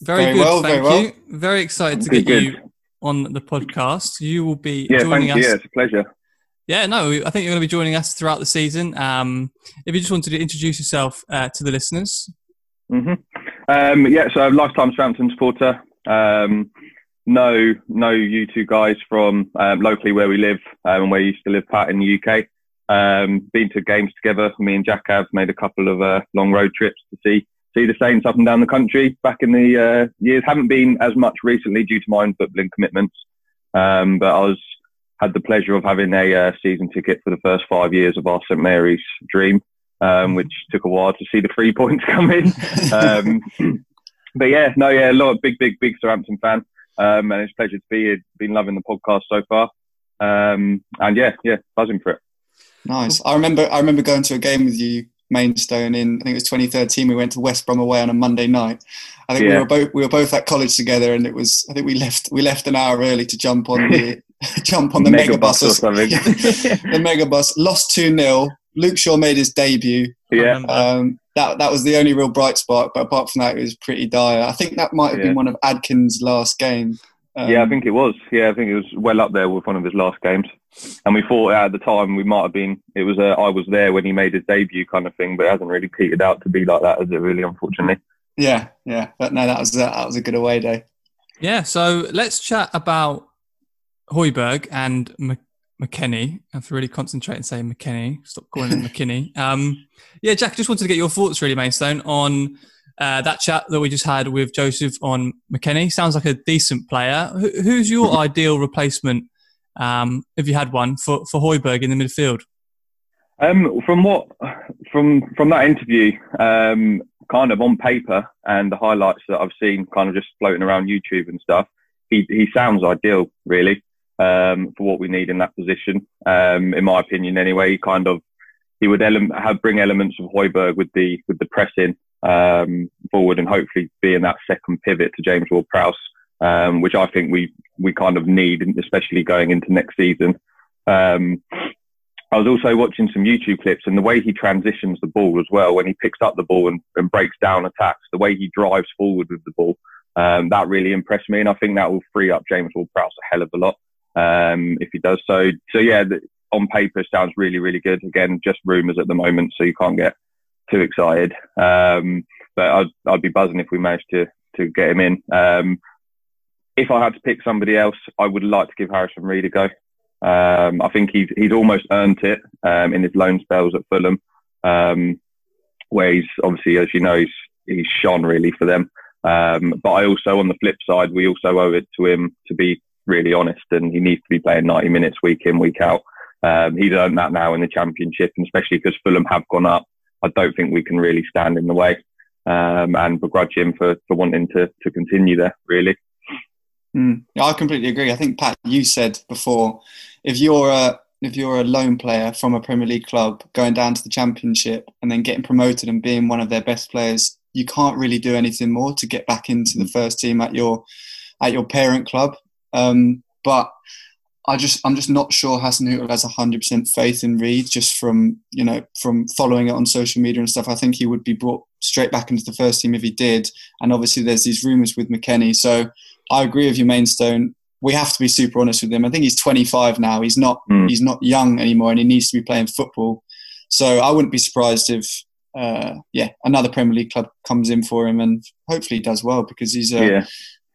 Speaker 1: Very, very good, well, thank very you. Well. Very excited to get good. you on the podcast. You will be
Speaker 4: yeah,
Speaker 1: joining
Speaker 4: thank
Speaker 1: us.
Speaker 4: You. Yeah, it's a pleasure.
Speaker 1: Yeah, no, I think you're going to be joining us throughout the season. Um, if you just wanted to introduce yourself uh, to the listeners.
Speaker 4: Mm-hmm. Um, yeah, so I'm lifetime Southampton supporter. Um, know know you two guys from um, locally where we live um, and where you used to live, Pat, in the UK. Um, been to games together. Me and Jack have made a couple of uh, long road trips to see see the Saints up and down the country. Back in the uh, years, haven't been as much recently due to my own footballing commitments. Um, but I was had the pleasure of having a uh, season ticket for the first five years of our St Mary's dream, um, which took a while to see the three (laughs) points come in. Um, (clears throat) but yeah, no, yeah, a lot of big, big, big Southampton fan. Um, and it's a pleasure to be here. Been loving the podcast so far. Um, and yeah, yeah, buzzing for it.
Speaker 2: Nice. I remember I remember going to a game with you, Mainstone, in I think it was 2013. We went to West Brom away on a Monday night. I think yeah. we were both we were both at college together, and it was I think we left we left an hour early to jump on the (laughs) jump on the mega, mega bus or something. (laughs) the mega bus lost two 0 Luke Shaw made his debut.
Speaker 4: Yeah.
Speaker 2: Um, that that was the only real bright spot. But apart from that, it was pretty dire. I think that might have yeah. been one of Adkins' last games.
Speaker 4: Um, yeah, I think it was. Yeah, I think it was well up there with one of his last games. And we thought at the time we might have been. It was a, I was there when he made his debut kind of thing, but it hasn't really petered out to be like that, has it? Really, unfortunately.
Speaker 2: Yeah, yeah, but no, that was that was a good away day.
Speaker 1: Yeah, so let's chat about Højbjerg and McKennie. I have to really concentrate and say McKenny. Stop calling him (laughs) McKinney. Um, yeah, Jack, just wanted to get your thoughts, really, Mainstone, on uh, that chat that we just had with Joseph on McKennie. Sounds like a decent player. who's your ideal replacement, um, if you had one, for, for Højbjerg in the midfield?
Speaker 4: Um, from what from from that interview, um, kind of on paper and the highlights that I've seen, kind of just floating around YouTube and stuff, he he sounds ideal, really um, for what we need in that position. Um, in my opinion, anyway, he kind of he would ele- have bring elements of Højbjerg with the with the pressing um, forward and hopefully be in that second pivot to James Ward-Prowse, um, which I think we we kind of need, especially going into next season. Um, I was also watching some YouTube clips and the way he transitions the ball as well when he picks up the ball and, and breaks down attacks, the way he drives forward with the ball, um, that really impressed me. And I think that will free up James Ward-Prowse a hell of a lot um, if he does so. So yeah, the, on paper sounds really really good. Again, just rumours at the moment, so you can't get too excited. Um, but I'd I'd be buzzing if we managed to to get him in. Um, if I had to pick somebody else, I would like to give Harrison Reed a go. Um, I think he's he's almost earned it um, in his loan spells at Fulham, um, where he's obviously, as you know, he's he's shone really for them. Um, but I also, on the flip side, we also owe it to him to be really honest, and he needs to be playing 90 minutes week in, week out. Um, he's earned that now in the championship, and especially because Fulham have gone up. I don't think we can really stand in the way um, and begrudge him for, for wanting to, to continue there, really.
Speaker 2: Mm, I completely agree. I think, Pat, you said before, if you're a, if you're a loan player from a Premier League club going down to the Championship and then getting promoted and being one of their best players, you can't really do anything more to get back into the first team at your at your parent club. Um, but I just I'm just not sure Hasenhüttl has hundred percent faith in Reed just from you know from following it on social media and stuff. I think he would be brought straight back into the first team if he did. And obviously there's these rumours with McKennie. So I agree with you, Mainstone. We have to be super honest with him. I think he's 25 now. He's not mm. he's not young anymore, and he needs to be playing football. So I wouldn't be surprised if uh, yeah another Premier League club comes in for him, and hopefully he does well because he's a yeah.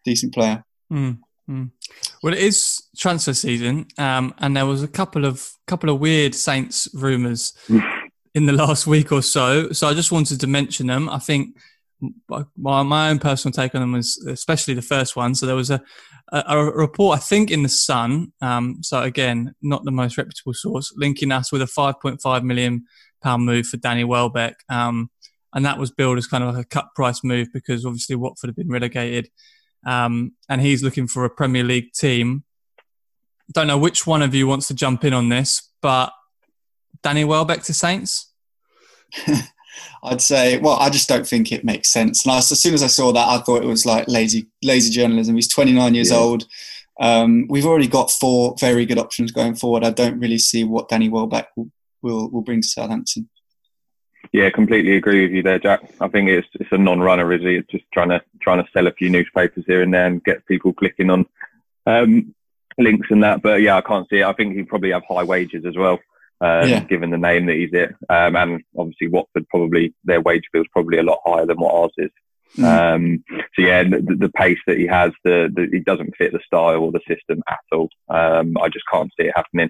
Speaker 2: decent player.
Speaker 1: Mm. Mm. Well, it is transfer season, um, and there was a couple of couple of weird Saints rumours (laughs) in the last week or so. So I just wanted to mention them. I think my, my own personal take on them was especially the first one. So there was a, a, a report, I think, in the Sun. Um, so again, not the most reputable source, linking us with a 5.5 million pound move for Danny Welbeck. Um, and that was billed as kind of like a cut price move because obviously Watford had been relegated um, and he's looking for a Premier League team. Don't know which one of you wants to jump in on this, but Danny Welbeck to Saints. (laughs)
Speaker 2: I'd say, well, I just don't think it makes sense. And I, as soon as I saw that, I thought it was like lazy, lazy journalism. He's 29 years yeah. old. Um, we've already got four very good options going forward. I don't really see what Danny Welbeck will, will, will bring to Southampton.
Speaker 4: Yeah, completely agree with you there, Jack. I think it's it's a non-runner, is he? It's just trying to trying to sell a few newspapers here and there and get people clicking on um, links and that. But yeah, I can't see it. I think he'd probably have high wages as well, um, yeah. given the name that he's at, um, and obviously Watford probably their wage bill is probably a lot higher than what ours is. Mm. Um, so yeah, the, the, pace that he has, the, the he doesn't fit the style or the system at all. Um, I just can't see it happening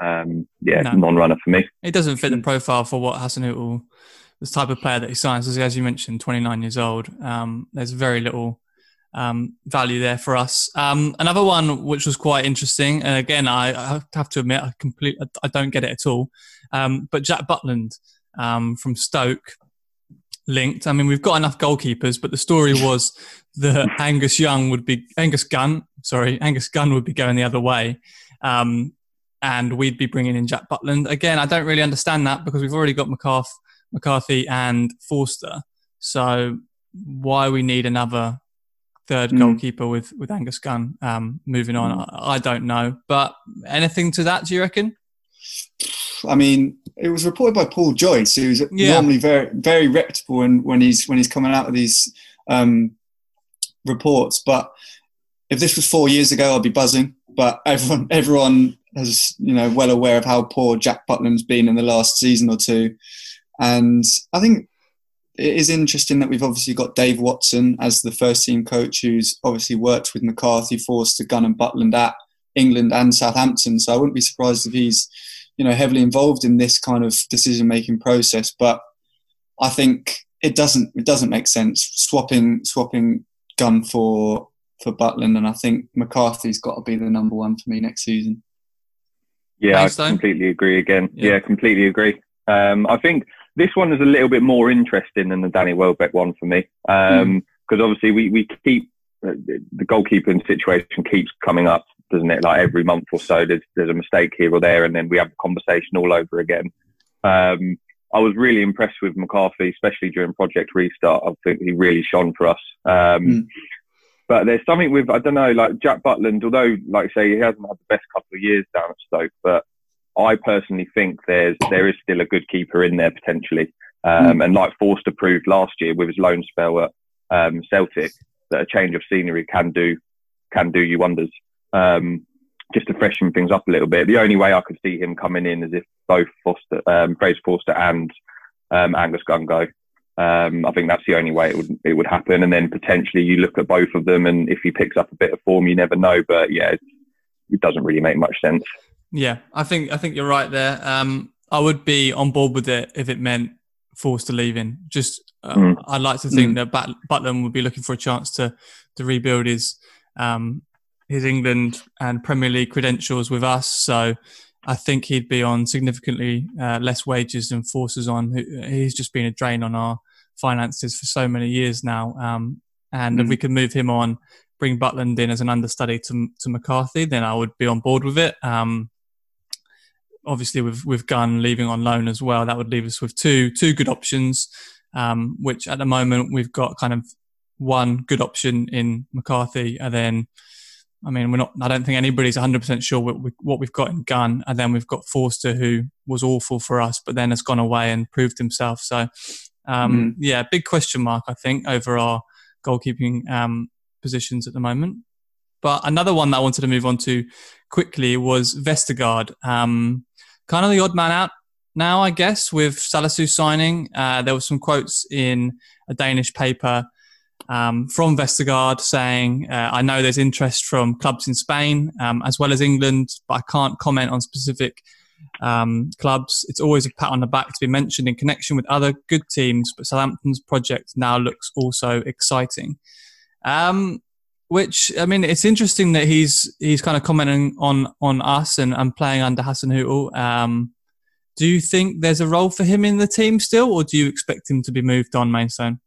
Speaker 4: um, yeah, no. non-runner for me.
Speaker 1: It doesn't fit the profile for what Hasenhüttl, the type of player that he signs. As, as you mentioned, 29 years old. Um, there's very little um, value there for us. Um, another one which was quite interesting, and again, I, I have to admit, I complete, I don't get it at all. Um, but Jack Butland um, from Stoke linked. I mean, we've got enough goalkeepers, but the story (laughs) was that Angus Young would be Angus Gunn. Sorry, Angus Gunn would be going the other way. Um, and we'd be bringing in Jack Butland. Again, I don't really understand that because we've already got McCarthy, McCarthy and Forster. So why we need another third mm. goalkeeper with, with Angus Gunn um, moving on, mm. I, I, don't know. But anything to that, do you reckon?
Speaker 2: I mean, it was reported by Paul Joyce, who's yeah. normally very very reputable when, when he's when he's coming out of these um, reports. But if this was four years ago, I'd be buzzing. But everyone everyone as you know well aware of how poor Jack Butland's been in the last season or two, and I think it is interesting that we've obviously got Dave Watson as the first team coach, who's obviously worked with McCarthy, Forster, Gunn, and Butland at England and Southampton. So I wouldn't be surprised if he's you know heavily involved in this kind of decision making process. But I think it doesn't it doesn't make sense swapping swapping Gunn for for Butland, and I think McCarthy's got to be the number one for me next season.
Speaker 4: Yeah, I completely agree again. Yeah, yeah completely agree. Um, I think this one is a little bit more interesting than the Danny Welbeck one for me. Because um, mm. obviously we, we keep, uh, the goalkeeping situation keeps coming up, doesn't it? Like every month or so, there's, there's a mistake here or there, and then we have a conversation all over again. Um, I was really impressed with McCarthy, especially during Project Restart. I think he really shone for us. Um, mm. But there's something with I don't know, like Jack Butland. Although, like I say, he hasn't had the best couple of years down at Stoke, but I personally think there's there is still a good keeper in there potentially. Um, mm. And like Forster proved last year with his loan spell at um, Celtic, that a change of scenery can do can do you wonders. Um, just to freshen things up a little bit. The only way I could see him coming in is if both Foster, um, Fraser Forster and um, Angus Gunn go. Um, I think that's the only way it would it would happen. And then potentially you look at both of them, and if he picks up a bit of form, you never know. But yeah, it, it doesn't really make much sense.
Speaker 1: Yeah, I think I think you're right there. Um, I would be on board with it if it meant Forster leaving. Just uh, mm. I'd like to think mm. that But- Butland would be looking for a chance to to rebuild his um, his England and Premier League credentials with us. So I think he'd be on significantly uh, less wages than Forster's on. He's just been a drain on our finances for so many years now. Um, and mm. if we could move him on, bring Butland in as an understudy to, to McCarthy, then I would be on board with it. Um, obviously with with Gunn leaving on loan as well, that would leave us with two two good options. Um, which at the moment we've got kind of one good option in McCarthy, and then I mean we're not. I don't think anybody's 100 percent sure what, we, what we've got in Gunn, and then we've got Forster who was awful for us, but then has gone away and proved himself. So um, mm. yeah, big question mark I think over our goalkeeping um, positions at the moment. But another one that I wanted to move on to quickly was Vestergaard. Um, kind of the odd man out now, I guess, with Salisu signing. Uh, there were some quotes in a Danish paper um, from Vestergaard saying, uh, I know there's interest from clubs in Spain um, as well as England, but I can't comment on specific um, clubs. It's always a pat on the back to be mentioned in connection with other good teams, but Southampton's project now looks also exciting. Um, which I mean, it's interesting that he's he's kind of commenting on on us and, and playing under Hasenhüttl. Um, do you think there's a role for him in the team still, or do you expect him to be moved on, Mainstone?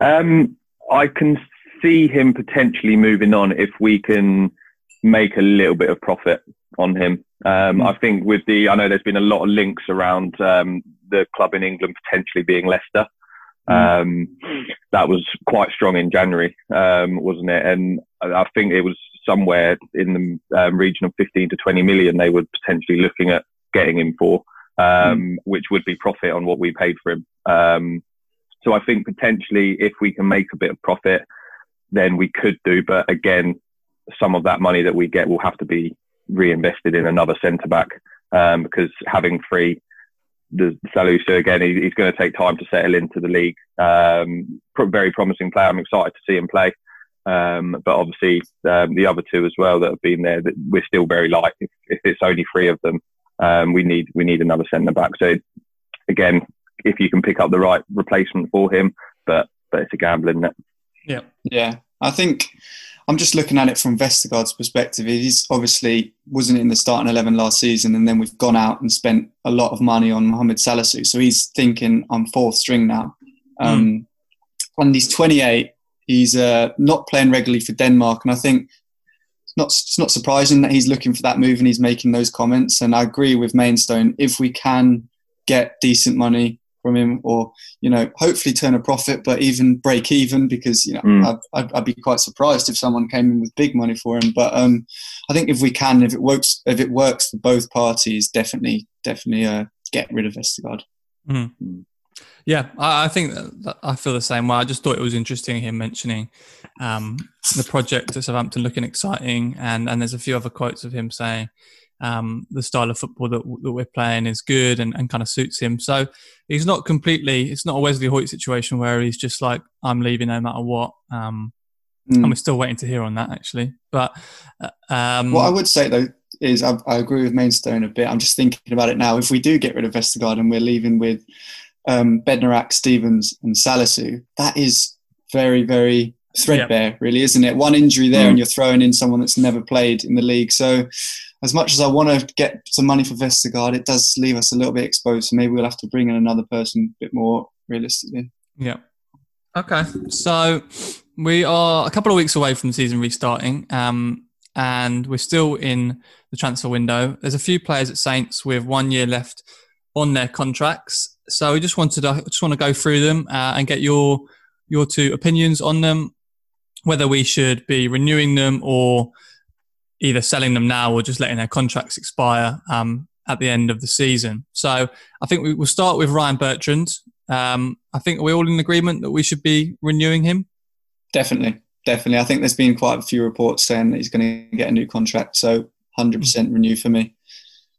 Speaker 4: Um, I can see him potentially moving on if we can make a little bit of profit on him. Um, mm. I think with the, I know there's been a lot of links around um, the club in England potentially being Leicester. Mm. Um, that was quite strong in January, um, wasn't it? And I think it was somewhere in the um, region of 15 to 20 million they were potentially looking at getting him for, mm. which would be profit on what we paid for him. Um, so I think potentially if we can make a bit of profit, then we could do. But again, some of that money that we get will have to be reinvested in another centre back um, because having three, the Salisu again, he, he's going to take time to settle into the league. Um, very promising player. I'm excited to see him play. Um, but obviously, um, the other two as well that have been there, that we're still very light. If, if it's only three of them, um, we need we need another centre back. So again, if you can pick up the right replacement for him, but but it's a gamble, isn't it?
Speaker 2: Yeah, yeah. I think I'm just looking at it from Vestergaard's perspective. He's obviously wasn't in the starting 11 last season, and then we've gone out and spent a lot of money on Mohamed Salisu. So he's thinking, I'm fourth string now. Mm. Um, and he's 28. He's uh, not playing regularly for Denmark, and I think it's not it's not surprising that he's looking for that move and he's making those comments. And I agree with Mainstone. If we can get decent money from him, or you know, hopefully turn a profit, but even break even because you know mm. I'd, I'd, I'd, be quite surprised if someone came in with big money for him. But um, I think if we can, if it works, if it works for both parties, definitely, definitely uh, get rid of Vestergaard.
Speaker 1: Mm. Mm. Yeah, I, I think I feel the same way. I just thought it was interesting him mentioning um, the project at Southampton looking exciting, and and there's a few other quotes of him saying um, the style of football that, that we're playing is good and, and kind of suits him. So he's not completely, it's not a Wesley Hoedt situation where he's just like, I'm leaving no matter what. Um, mm. And we're still waiting to hear on that actually. But uh, um,
Speaker 2: what I would say though is I, I, agree with Mainstone a bit. I'm just thinking about it now. If we do get rid of Vestergaard and we're leaving with um, Bednarek, Stephens, and Salisu, that is very, very threadbare, yep. really, isn't it? One injury there, mm. and you're throwing in someone that's never played in the league. So as much as I want to get some money for Vestergaard, it does leave us a little bit exposed. So maybe we'll have to bring in another person a bit more realistically.
Speaker 1: Yeah. Okay. So we are a couple of weeks away from the season restarting, um, and we're still in the transfer window. There's a few players at Saints with one year left on their contracts. So we just wanted to just want to go through them uh, and get your your two opinions on them, whether we should be renewing them or either selling them now or just letting their contracts expire um, at the end of the season. So I think we will start with Ryan Bertrand. Um, I think we're all in agreement that we should be renewing him.
Speaker 2: Definitely, definitely. I think there's been quite a few reports saying that he's going to get a new contract. So 100% renew for me.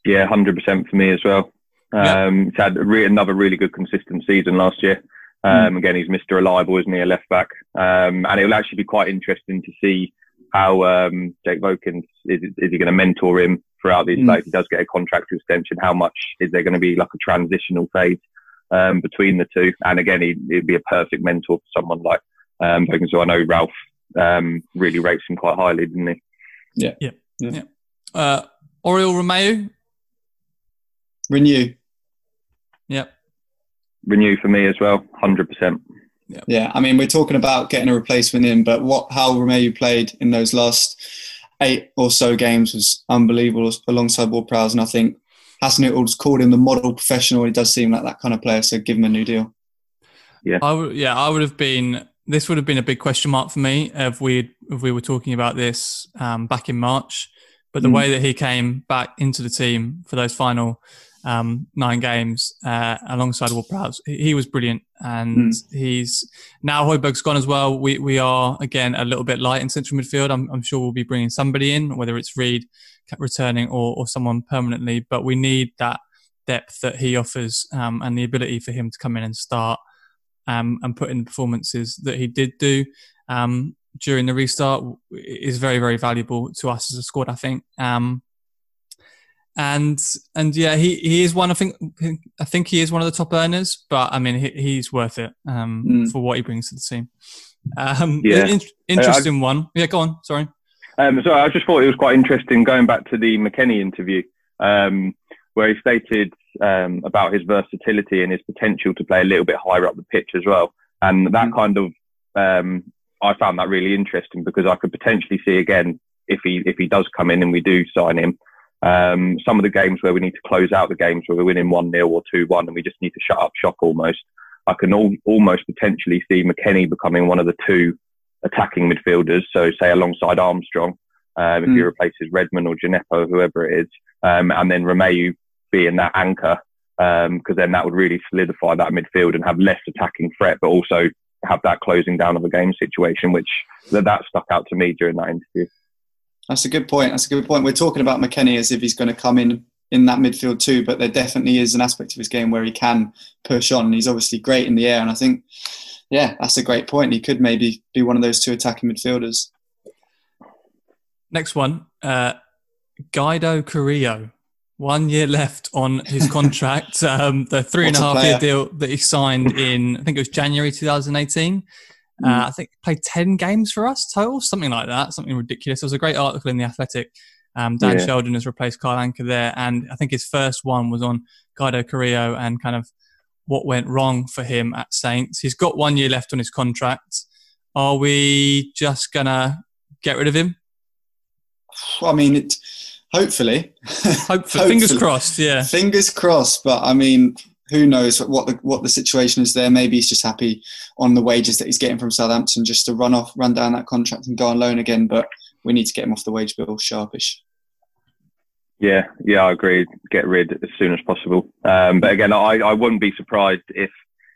Speaker 4: Yeah, 100% for me as well. Um, He's had re- another really good consistent season last year. Um, mm. Again, he's Mr. Reliable, isn't he? A left back. Um, and it will actually be quite interesting to see how um, Jake Vokins is, is he going to mentor him throughout these mm. If he does get a contract extension, how much is there going to be like a transitional phase um, between the two? And again, he, would be a perfect mentor for someone like um, Vokins. So I know Ralph um, really rates him quite highly, didn't he?
Speaker 1: Yeah, yeah, yeah. yeah. Uh, Oriol Romeu,
Speaker 2: renew.
Speaker 1: Yep.
Speaker 4: Renew for me as well, hundred percent.
Speaker 2: Yeah. yeah, I mean, we're talking about getting a replacement in, but what how Romeu played in those last eight or so games was unbelievable alongside Ward Prowse, and I think Hasenhüttl's called him the model professional. He does seem like that kind of player, so give him a new deal.
Speaker 1: Yeah, I would. Yeah, I would have been. This would have been a big question mark for me if we if we were talking about this um, back in March. But the mm. way that he came back into the team for those final um, nine games uh, alongside Ward Prowse. He was brilliant, and mm. he's now Højbjerg's gone as well. We we are again a little bit light in central midfield. I'm, I'm sure we'll be bringing somebody in, whether it's Reed returning or, or someone permanently. But we need that depth that he offers um, and the ability for him to come in and start um, and put in performances that he did do um, during the restart is very very valuable to us as a squad. I think. Um, and and yeah, he, he is one. I think I think he is one of the top earners, but I mean he, he's worth it um, mm. for what he brings to the team. Um, yeah, in, interesting uh, one. Yeah, go on. Sorry.
Speaker 4: Um, so I just thought it was quite interesting going back to the McKennie interview, um, where he stated um, about his versatility and his potential to play a little bit higher up the pitch as well, and that mm. kind of um, I found that really interesting because I could potentially see again if he if he does come in and we do sign him um, some of the games where we need to close out the games where we're winning 1 0 or 2 1 and we just need to shut up shop almost. I can all, almost potentially see McKennie becoming one of the two attacking midfielders. So, say alongside Armstrong, um, if mm. he replaces Redmond or Djenepo, whoever it is, um, and then Romeu being that anchor, because um, then that would really solidify that midfield and have less attacking threat, but also have that closing down of a game situation, which that, that stuck out to me during that interview.
Speaker 2: That's a good point. That's a good point. We're talking about McKennie as if he's going to come in in that midfield too, but there definitely is an aspect of his game where he can push on. He's obviously great in the air, and I think, yeah, that's a great point. He could maybe be one of those two attacking midfielders.
Speaker 1: Next one, uh, Guido Carrillo. One year left on his contract. (laughs) um, the three and a half year deal that he signed in, I think it was January 2018. Uh, mm. I think played 10 games for us total, something like that, something ridiculous. There was a great article in The Athletic. Um, Dan yeah. Sheldon has replaced Kyle Anker there. And I think his first one was on Guido Carrillo and kind of what went wrong for him at Saints. He's got one year left on his contract. Are we just going to get rid of him?
Speaker 2: I mean, it, hopefully. (laughs)
Speaker 1: hopefully. Fingers crossed, yeah.
Speaker 2: Fingers crossed. But I mean, who knows what the what the situation is there? Maybe he's just happy on the wages that he's getting from Southampton, just to run off, run down that contract and go on loan again. But we need to get him off the wage bill sharpish.
Speaker 4: Yeah, yeah, I agree. Get rid as soon as possible. Um, but again, I, I wouldn't be surprised if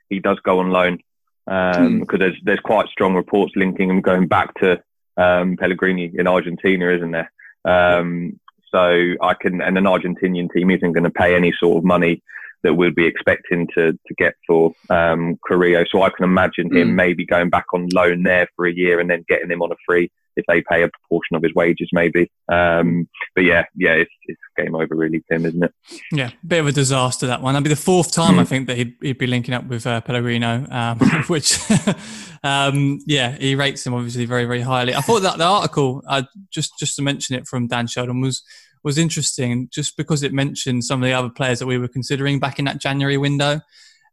Speaker 4: he does go on loan um, mm. because there's there's quite strong reports linking him going back to um, Pellegrino in Argentina, isn't there? Um, so I can, and an Argentinian team isn't going to pay any sort of money that we'll be expecting to to get for um, Carrillo. So I can imagine him mm. maybe going back on loan there for a year and then getting him on a free if they pay a proportion of his wages, maybe. Um, but yeah, yeah, it's, it's game over really, Tim, isn't it?
Speaker 1: Yeah, bit of a disaster that one. That'd be the fourth time mm. I think that he'd, he'd, be linking up with uh, Pellegrino, um, (laughs) (laughs) which, (laughs) um, yeah, he rates him obviously very, very highly. I thought that the article, uh, just just to mention it from Dan Sheldon, was was interesting just because it mentioned some of the other players that we were considering back in that January window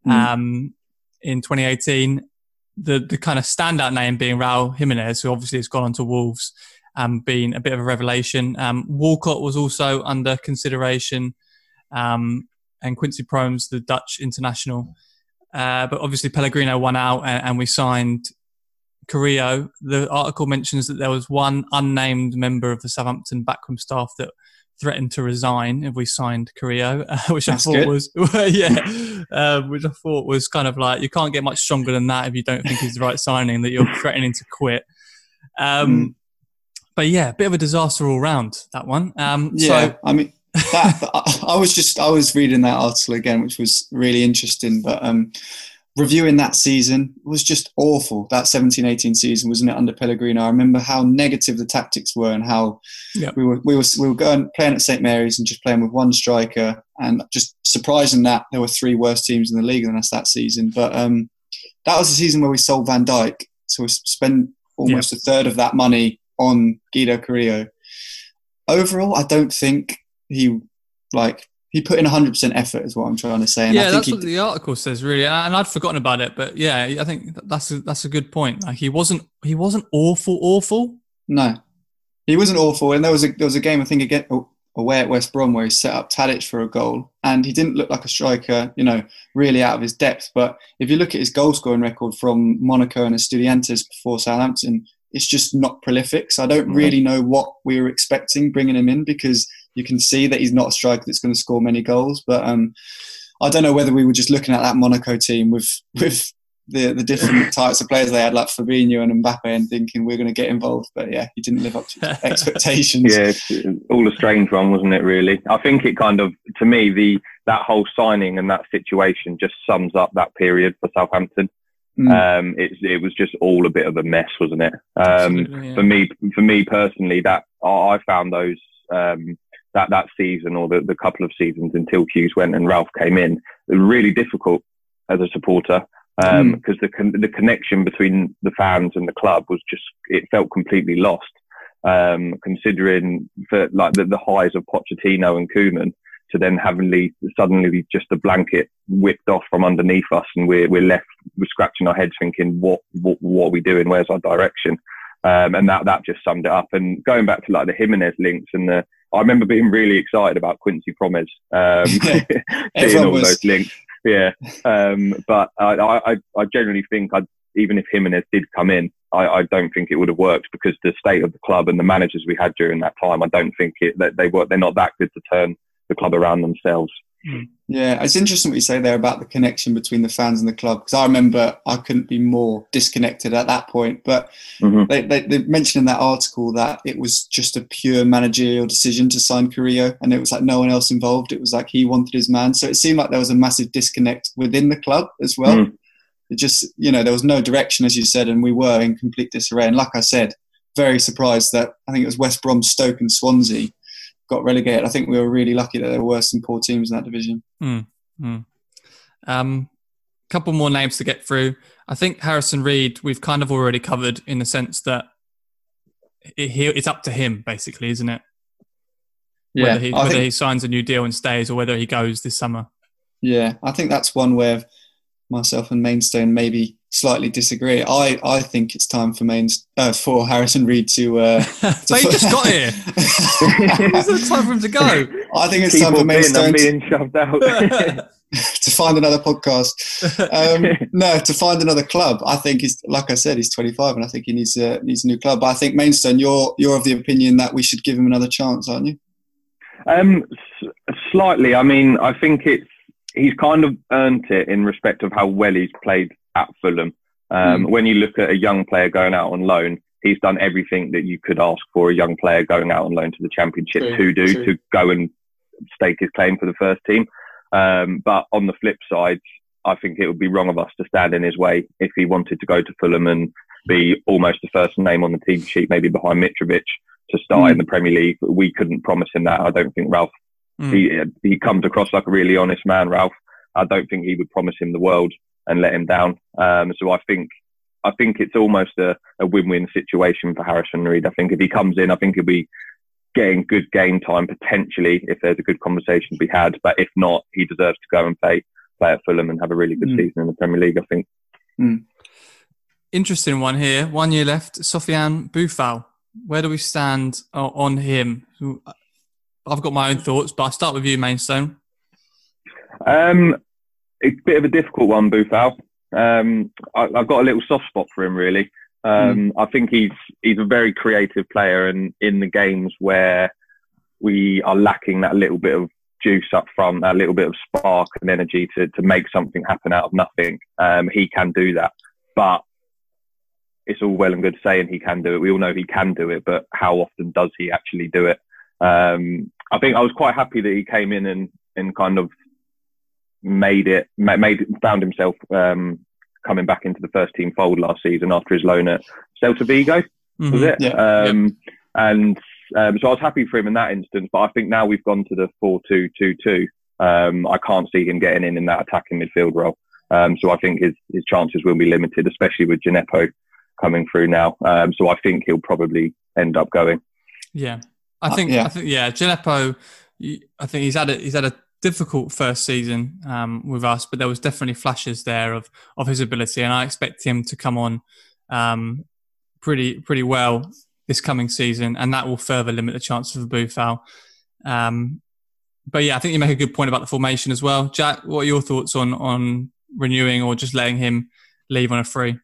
Speaker 1: mm. um, in 2018. The the kind of standout name being Raul Jimenez, who obviously has gone on to Wolves, um, being a bit of a revelation. Um, Walcott was also under consideration, um, and Quincy Promes, the Dutch international. Uh, but obviously Pellegrino won out, and, and we signed Carrillo. The article mentions that there was one unnamed member of the Southampton backroom staff that threatened to resign if we signed Carrillo, (laughs) uh, which That's I thought good. was (laughs) yeah, uh, which I thought was kind of like you can't get much stronger than that if you don't think he's the right signing that you're threatening to quit. Um, mm. But yeah, a bit of a disaster all round that one. Um,
Speaker 2: yeah, so, I mean. that, (laughs) I, I was just I was reading that article again, which was really interesting. But um, reviewing that season was just awful. That 17 18 season, wasn't it, under Pellegrino? I remember how negative the tactics were and how yep. we, were, we, were, we were going playing at St Mary's and just playing with one striker. And just surprising that there were three worse teams in the league than us that season. But um, that was the season where we sold Van Dijk. So we spent almost yep. a third of that money on Guido Carrillo. Overall, I don't think he like he put in 100% effort is what i'm trying to say
Speaker 1: and yeah that's what the article says really and i'd forgotten about it but yeah i think that's a, that's a good point like he wasn't he wasn't awful awful
Speaker 2: no he wasn't awful and there was a there was a game i think again oh, away at West Brom where he set up Tadic for a goal, and he didn't look like a striker, you know, really out of his depth. But if you look at his goal scoring record from Monaco and Estudiantes before Southampton, it's just not prolific. So I don't mm-hmm. really know what we were expecting bringing him in because you can see that he's not a striker that's going to score many goals. But um, I don't know whether we were just looking at that Monaco team with with the the different (laughs) types of players they had, like Fabinho and Mbappe, and thinking we're going to get involved. But yeah, he didn't live up to (laughs) expectations.
Speaker 4: yeah, all a strange one, wasn't it? Really, I think it kind of, to me, the that whole signing and that situation just sums up that period for Southampton. Mm. Um, it, it was just all a bit of a mess, wasn't it? Um, yeah. For me, for me personally, that I found those um, that that season or the, the couple of seasons until Hughes went and Ralph came in, really difficult as a supporter because um, mm. the con- the connection between the fans and the club was just it felt completely lost. Um, considering for like the, the highs of Pochettino and Koeman to then having suddenly just a blanket whipped off from underneath us and we're we're left we're scratching our heads thinking what what, what are we doing? Where's our direction? Um, and that that just summed it up. And going back to like the Jimenez links and the I remember being really excited about Quincy Promes, um, (laughs) (laughs) seeing all was. those links yeah. Um, but I, I, I generally think I'd, even if Jimenez did come in, I, I, don't think it would have worked because the state of the club and the managers we had during that time, I don't think it, that they were, they're not that good to turn the club around themselves.
Speaker 2: Hmm. Yeah, it's interesting what you say there about the connection between the fans and the club because I remember I couldn't be more disconnected at that point. But mm-hmm. they, they, they, mentioned in that article that it was just a pure managerial decision to sign Carrillo, and it was like no one else involved. It was like he wanted his man, so it seemed like there was a massive disconnect within the club as well. Mm. It just you know there was no direction, as you said, and we were in complete disarray. And like I said, very surprised that I think it was West Brom, Stoke, and Swansea got relegated. I think we were really lucky that there were some poor teams in that division.
Speaker 1: Mm, mm. Um, couple more names to get through. I think Harrison Reed we've kind of already covered in the sense that it, it's up to him, basically, isn't it? Yeah, whether, he, whether think, he signs a new deal and stays, or whether he goes this summer.
Speaker 2: Yeah, I think that's one where myself and Mainstone maybe slightly disagree. I, I think it's time for Mains uh, for Harrison Reed to. Uh, (laughs)
Speaker 1: to but he just got here. (laughs) it's time for him to go.
Speaker 2: I think it's time for Mainstone. being shoved out. (laughs) to find another podcast. Um, no, to find another club. I think he's like I said, he's 25, and I think he needs a needs a new club. But I think Mainstone, you're you're of the opinion that we should give him another chance, aren't you?
Speaker 4: Um, s- slightly. I mean, I think it's he's kind of earned it in respect of how well he's played at Fulham. Um, mm. When you look at a young player going out on loan, he's done everything that you could ask for a young player going out on loan to the Championship true, to do true. to go and stake his claim for the first team. Um, but on the flip side, I think it would be wrong of us to stand in his way if he wanted to go to Fulham and be almost the first name on the team sheet, maybe behind Mitrovic to start mm. in the Premier League. We couldn't promise him that. I don't think Ralph Mm. He he comes across like a really honest man, Ralph. I don't think he would promise him the world and let him down. Um, so I think I think it's almost a, a win-win situation for Harrison Reed. I think if he comes in, I think he'll be getting good game time potentially if there's a good conversation to be had. But if not, he deserves to go and play play at Fulham and have a really good mm. season in the Premier League. I think.
Speaker 1: Mm. Interesting one here. One year left. Sofiane Boufal. Where do we stand on him? I've got my own thoughts, but I'll start with you, Mainstone.
Speaker 4: Um, it's a bit of a difficult one, Boufal. Um, I, have got a little soft spot for him, really. Um, mm. I think he's he's a very creative player, and in the games where we are lacking that little bit of juice up front, that little bit of spark and energy to to make something happen out of nothing, um, he can do that. But it's all well and good saying he can do it. We all know he can do it, but how often does he actually do it? Um, I think I was quite happy that he came in and, and kind of made it, made found himself um, coming back into the first team fold last season after his loan at Celta Vigo, mm-hmm. was it? Yeah. Um, And um, so I was happy for him in that instance. But I think now we've gone to the four-two-two-two. Um, I can't see him getting in in that attacking midfield role. Um, so I think his his chances will be limited, especially with Djenepo coming through now. Um, so I think he'll probably end up going.
Speaker 1: Yeah, I think, uh, yeah. I think, yeah, Djenepo, I think he's had a, he's had a difficult first season um, with us, but there was definitely flashes there of of his ability, and I expect him to come on um, pretty pretty well this coming season, and that will further limit the chances of Boufal. Um, but yeah, I think you make a good point about the formation as well. Jack, what are your thoughts on on renewing or just letting him leave on a free?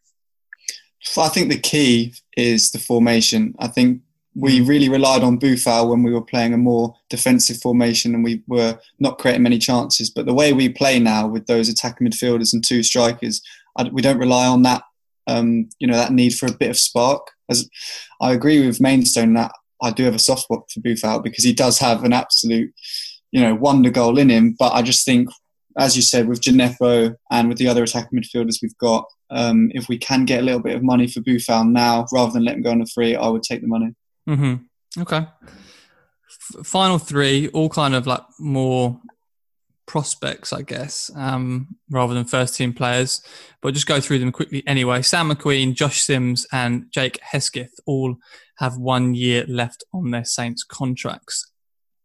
Speaker 2: I think the key is the formation. I think we really relied on Boufal when we were playing a more defensive formation and we were not creating many chances. But the way we play now with those attacking midfielders and two strikers, I, we don't rely on that. Um, you know that need for a bit of spark. As I agree with Mainstone that I do have a soft spot for Boufal because he does have an absolute, you know, wonder goal in him. But I just think, as you said, with Djenepo and with the other attacking midfielders we've got, um, if we can get a little bit of money for Boufal now rather than let him go on a free, I would take the money.
Speaker 1: Mm-hmm. Okay. F- final three, all kind of like more prospects, I guess, um, rather than first team players. But just go through them quickly anyway. Sam McQueen, Josh Sims, and Jake Hesketh all have one year left on their Saints contracts.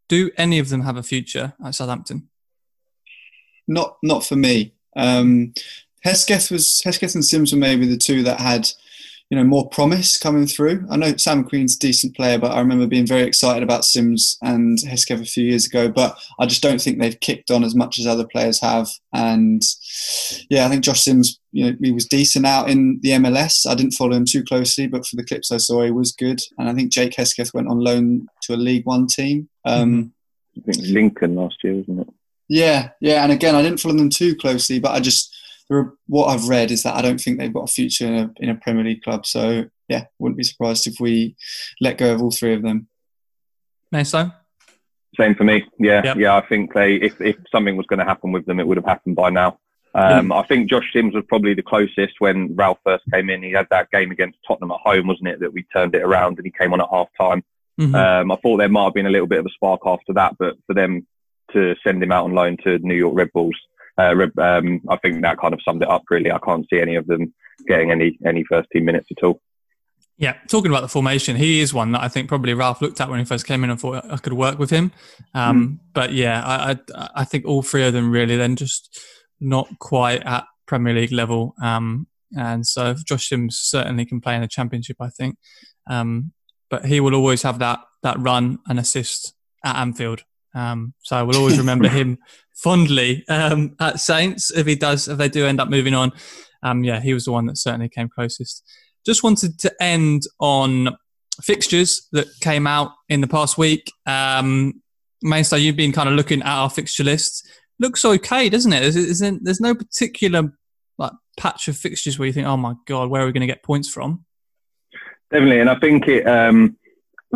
Speaker 1: Do any of them have a future at Southampton?
Speaker 2: Not not for me. Um, Hesketh was Hesketh and Sims were maybe the two that had, you know, more promise coming through. I know Sam McQueen's a decent player, but I remember being very excited about Sims and Hesketh a few years ago. But I just don't think they've kicked on as much as other players have. And yeah, I think Josh Sims, you know, he was decent out in the MLS. I didn't follow him too closely, but for the clips I saw, he was good. And I think Jake Hesketh went on loan to a League One team. Um,
Speaker 4: I think Lincoln last year, wasn't it?
Speaker 2: yeah, yeah, and again, I didn't follow them too closely, but I just what I've read is that I don't think they've got a future in a, in a Premier League club. So yeah, wouldn't be surprised if we let go of all three of them.
Speaker 1: Meso?
Speaker 4: Same for me. Yeah,
Speaker 1: Yep.
Speaker 4: yeah. I think they, if if something was going to happen with them, it would have happened by now. Um, I think Josh Sims was probably the closest when Ralph first came in. He had that game against Tottenham at home, wasn't it? That we turned it around and he came on at half time.
Speaker 1: Mhm.
Speaker 4: Um, I thought there might have been a little bit of a spark after that, but for them to send him out on loan to New York Red Bulls, uh, um, I think that kind of summed it up. Really, I can't see any of them getting any any first team minutes at all.
Speaker 1: Yeah, talking about the formation, he is one that I think probably Ralph looked at when he first came in and thought I could work with him. Um, But yeah, I, I I think all three of them really then just not quite at Premier League level. Um, and so Josh Sims certainly can play in the Championship, I think. Um, but he will always have that that run and assist at Anfield. Um, so I will always remember (laughs) him fondly um, at Saints if he does if they do end up moving on. Um, yeah, he was the one that certainly came closest. Just wanted to end on fixtures that came out in the past week. Um, Mainstay, you've been kind of looking at our fixture list. Looks okay, doesn't it? There's, there's, there's no particular like patch of fixtures where you think, oh my god, where are we going to get points from?
Speaker 4: Definitely, and I think it um,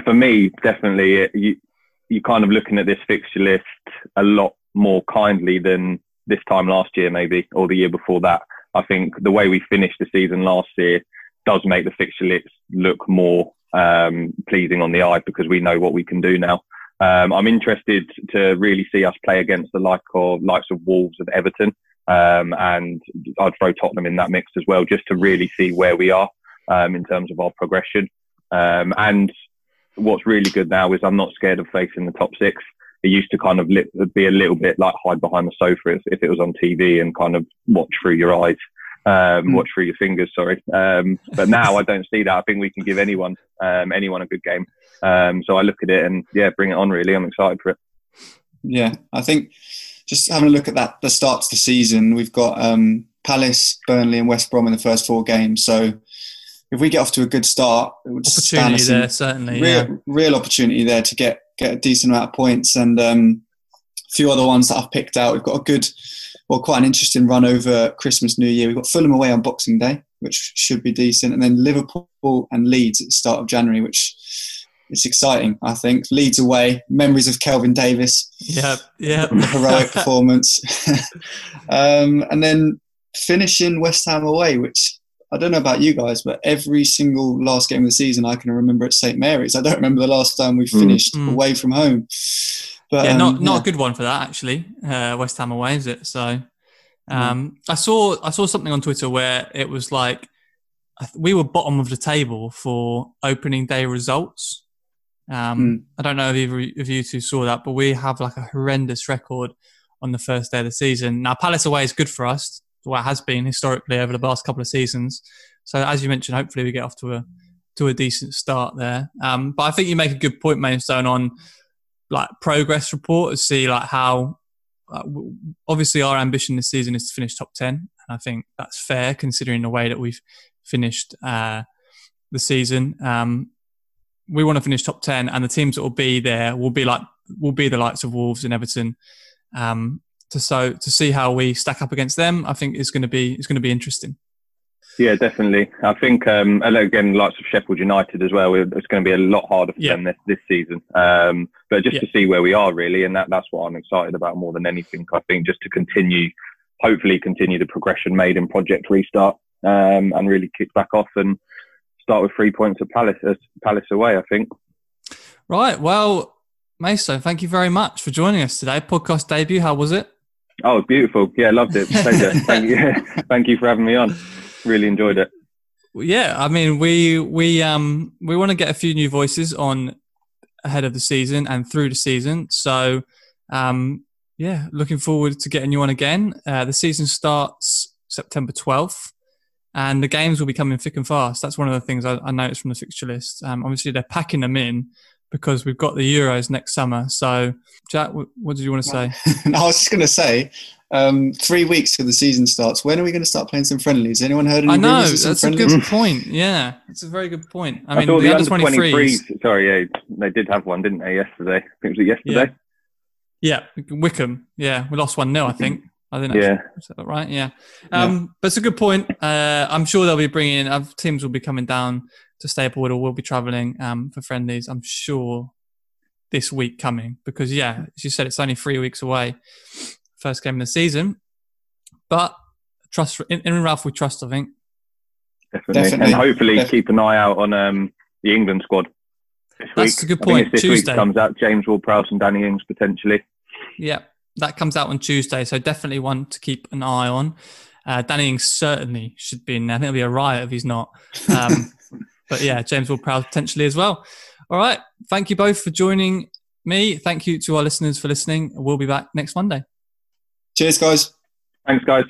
Speaker 4: for me definitely it, you you kind of looking at this fixture list a lot more kindly than this time last year, maybe or the year before that. I think the way we finished the season last year does make the fixture list look more um, pleasing on the eye because we know what we can do now. Um, I'm interested to really see us play against the like of likes of Wolves and Everton, um, and I'd throw Tottenham in that mix as well, just to really see where we are um, in terms of our progression. Um, and what's really good now is I'm not scared of facing the top six. It used to kind of li- be a little bit like hide behind the sofa if, if it was on TV and kind of watch through your eyes, um,
Speaker 2: Mm.
Speaker 4: watch through your fingers. Sorry, um, but now I don't see that. I think we can give anyone um, anyone a good game. Um, so I look at it and yeah, bring it on. Really, I'm excited for it.
Speaker 2: Yeah, I think just having a look at that, the start to the season, we've got um, Palace, Burnley, and West Brom in the first four games. So if we get off to a good start, it would
Speaker 1: Opportunity
Speaker 2: in
Speaker 1: there, certainly.
Speaker 2: real,
Speaker 1: yeah.
Speaker 2: real opportunity there to get get a decent amount of points and um, a few other ones that I've picked out. We've got a good, well, quite an interesting run over Christmas, New Year. We've got Fulham away on Boxing Day, which should be decent, and then Liverpool and Leeds at the start of January, which is exciting. I think Leeds away, memories of Kelvin Davis,
Speaker 1: Yeah, Yep. (laughs)
Speaker 2: heroic performance, (laughs) (laughs) um, and then finishing West Ham away, which I don't know about you guys, but every single last game of the season I can remember at St Mary's. I don't remember the last time we
Speaker 4: Mm.
Speaker 2: finished
Speaker 1: Mm.
Speaker 2: away from home. But
Speaker 1: yeah,
Speaker 2: um,
Speaker 1: not not
Speaker 2: yeah.
Speaker 1: a good one for that actually. Uh, West Ham away, is it? So,
Speaker 2: Mm.
Speaker 1: um, I saw I saw something on Twitter where it was like we were bottom of the table for opening day results. Um,
Speaker 2: Mm.
Speaker 1: I don't know if either of you two saw that, but we have like a horrendous record on the first day of the season. Now, Palace away is good for us. Well, has been historically over the last couple of seasons. So, as you mentioned, hopefully we get off to a to a decent start there. Um, but I think you make a good point, Mainstone, on like progress report to see like how. Uh, obviously, our ambition this season is to finish top ten, and I think that's fair considering the way that we've finished uh, the season. Um, we want to finish top ten, and the teams that will be there will be like will be the likes of Wolves and Everton. Um, to so to see how we stack up against them, I think is going to be is going to be interesting.
Speaker 4: Yeah, definitely. I think um, again, lots of Sheffield United as well. It's going to be a lot harder for yeah. them this, this season. Um, but just yeah. to see where we are really, and that, that's what I'm excited about more than anything. I think just to continue, hopefully, continue the progression made in Project Restart, um, and really kick back off and start with three points at Palace, uh, Palace away. I think.
Speaker 1: Right. Well, Mason, thank you very much for joining us today. Podcast debut. How was it?
Speaker 4: Oh, beautiful. Yeah, loved it. Pleasure. (laughs) thank you. (laughs) thank you for having me on. Really enjoyed it.
Speaker 1: Yeah, I mean, we we um we want to get a few new voices on ahead of the season and through the season. So, um, yeah, looking forward to getting you on again. Uh, the season starts September twelfth, and the games will be coming thick and fast. That's one of the things I, I noticed from the fixture list. Um, obviously, they're packing them in because we've got the Euros next summer. So, Jack, what did you want to say? (laughs)
Speaker 2: I was just going to say, um, three weeks till the season starts. When are we going to start playing some friendlies? Anyone heard any
Speaker 1: I know that's a good point. Yeah, it's a very good point. I, I mean, the,
Speaker 4: the under 23s. Sorry, yeah, they did have one, didn't they? Yesterday, (laughs) I think it was yesterday.
Speaker 1: Yeah, yeah. Wycombe. Yeah, we lost one 0 I think. I think yeah. Is that right? Yeah. Um, yeah. But it's a good point. Uh, I'm sure they'll be bringing. Uh, teams will be coming down to Staplewood or will be travelling um, for friendlies. I'm sure this week coming because yeah, as you said, it's only three weeks away, first game of the season. But trust in, in Ralph, we trust. I think
Speaker 4: definitely, definitely. and hopefully definitely. keep an eye out on um, the England squad. This
Speaker 1: That's
Speaker 4: week.
Speaker 1: a good point.
Speaker 4: this
Speaker 1: Tuesday
Speaker 4: week comes out James Ward-Prowse and Danny Ings potentially.
Speaker 1: Yeah, that comes out on Tuesday, so definitely one to keep an eye on. Uh, Danny Ings certainly should be in there. I think it'll be a riot if he's not. Um, (laughs) but yeah, James Ward-Prowse potentially as well. All right. Thank you both for joining me. Thank you to our listeners for listening. We'll be back next Monday.
Speaker 2: Cheers, guys.
Speaker 4: Thanks, guys.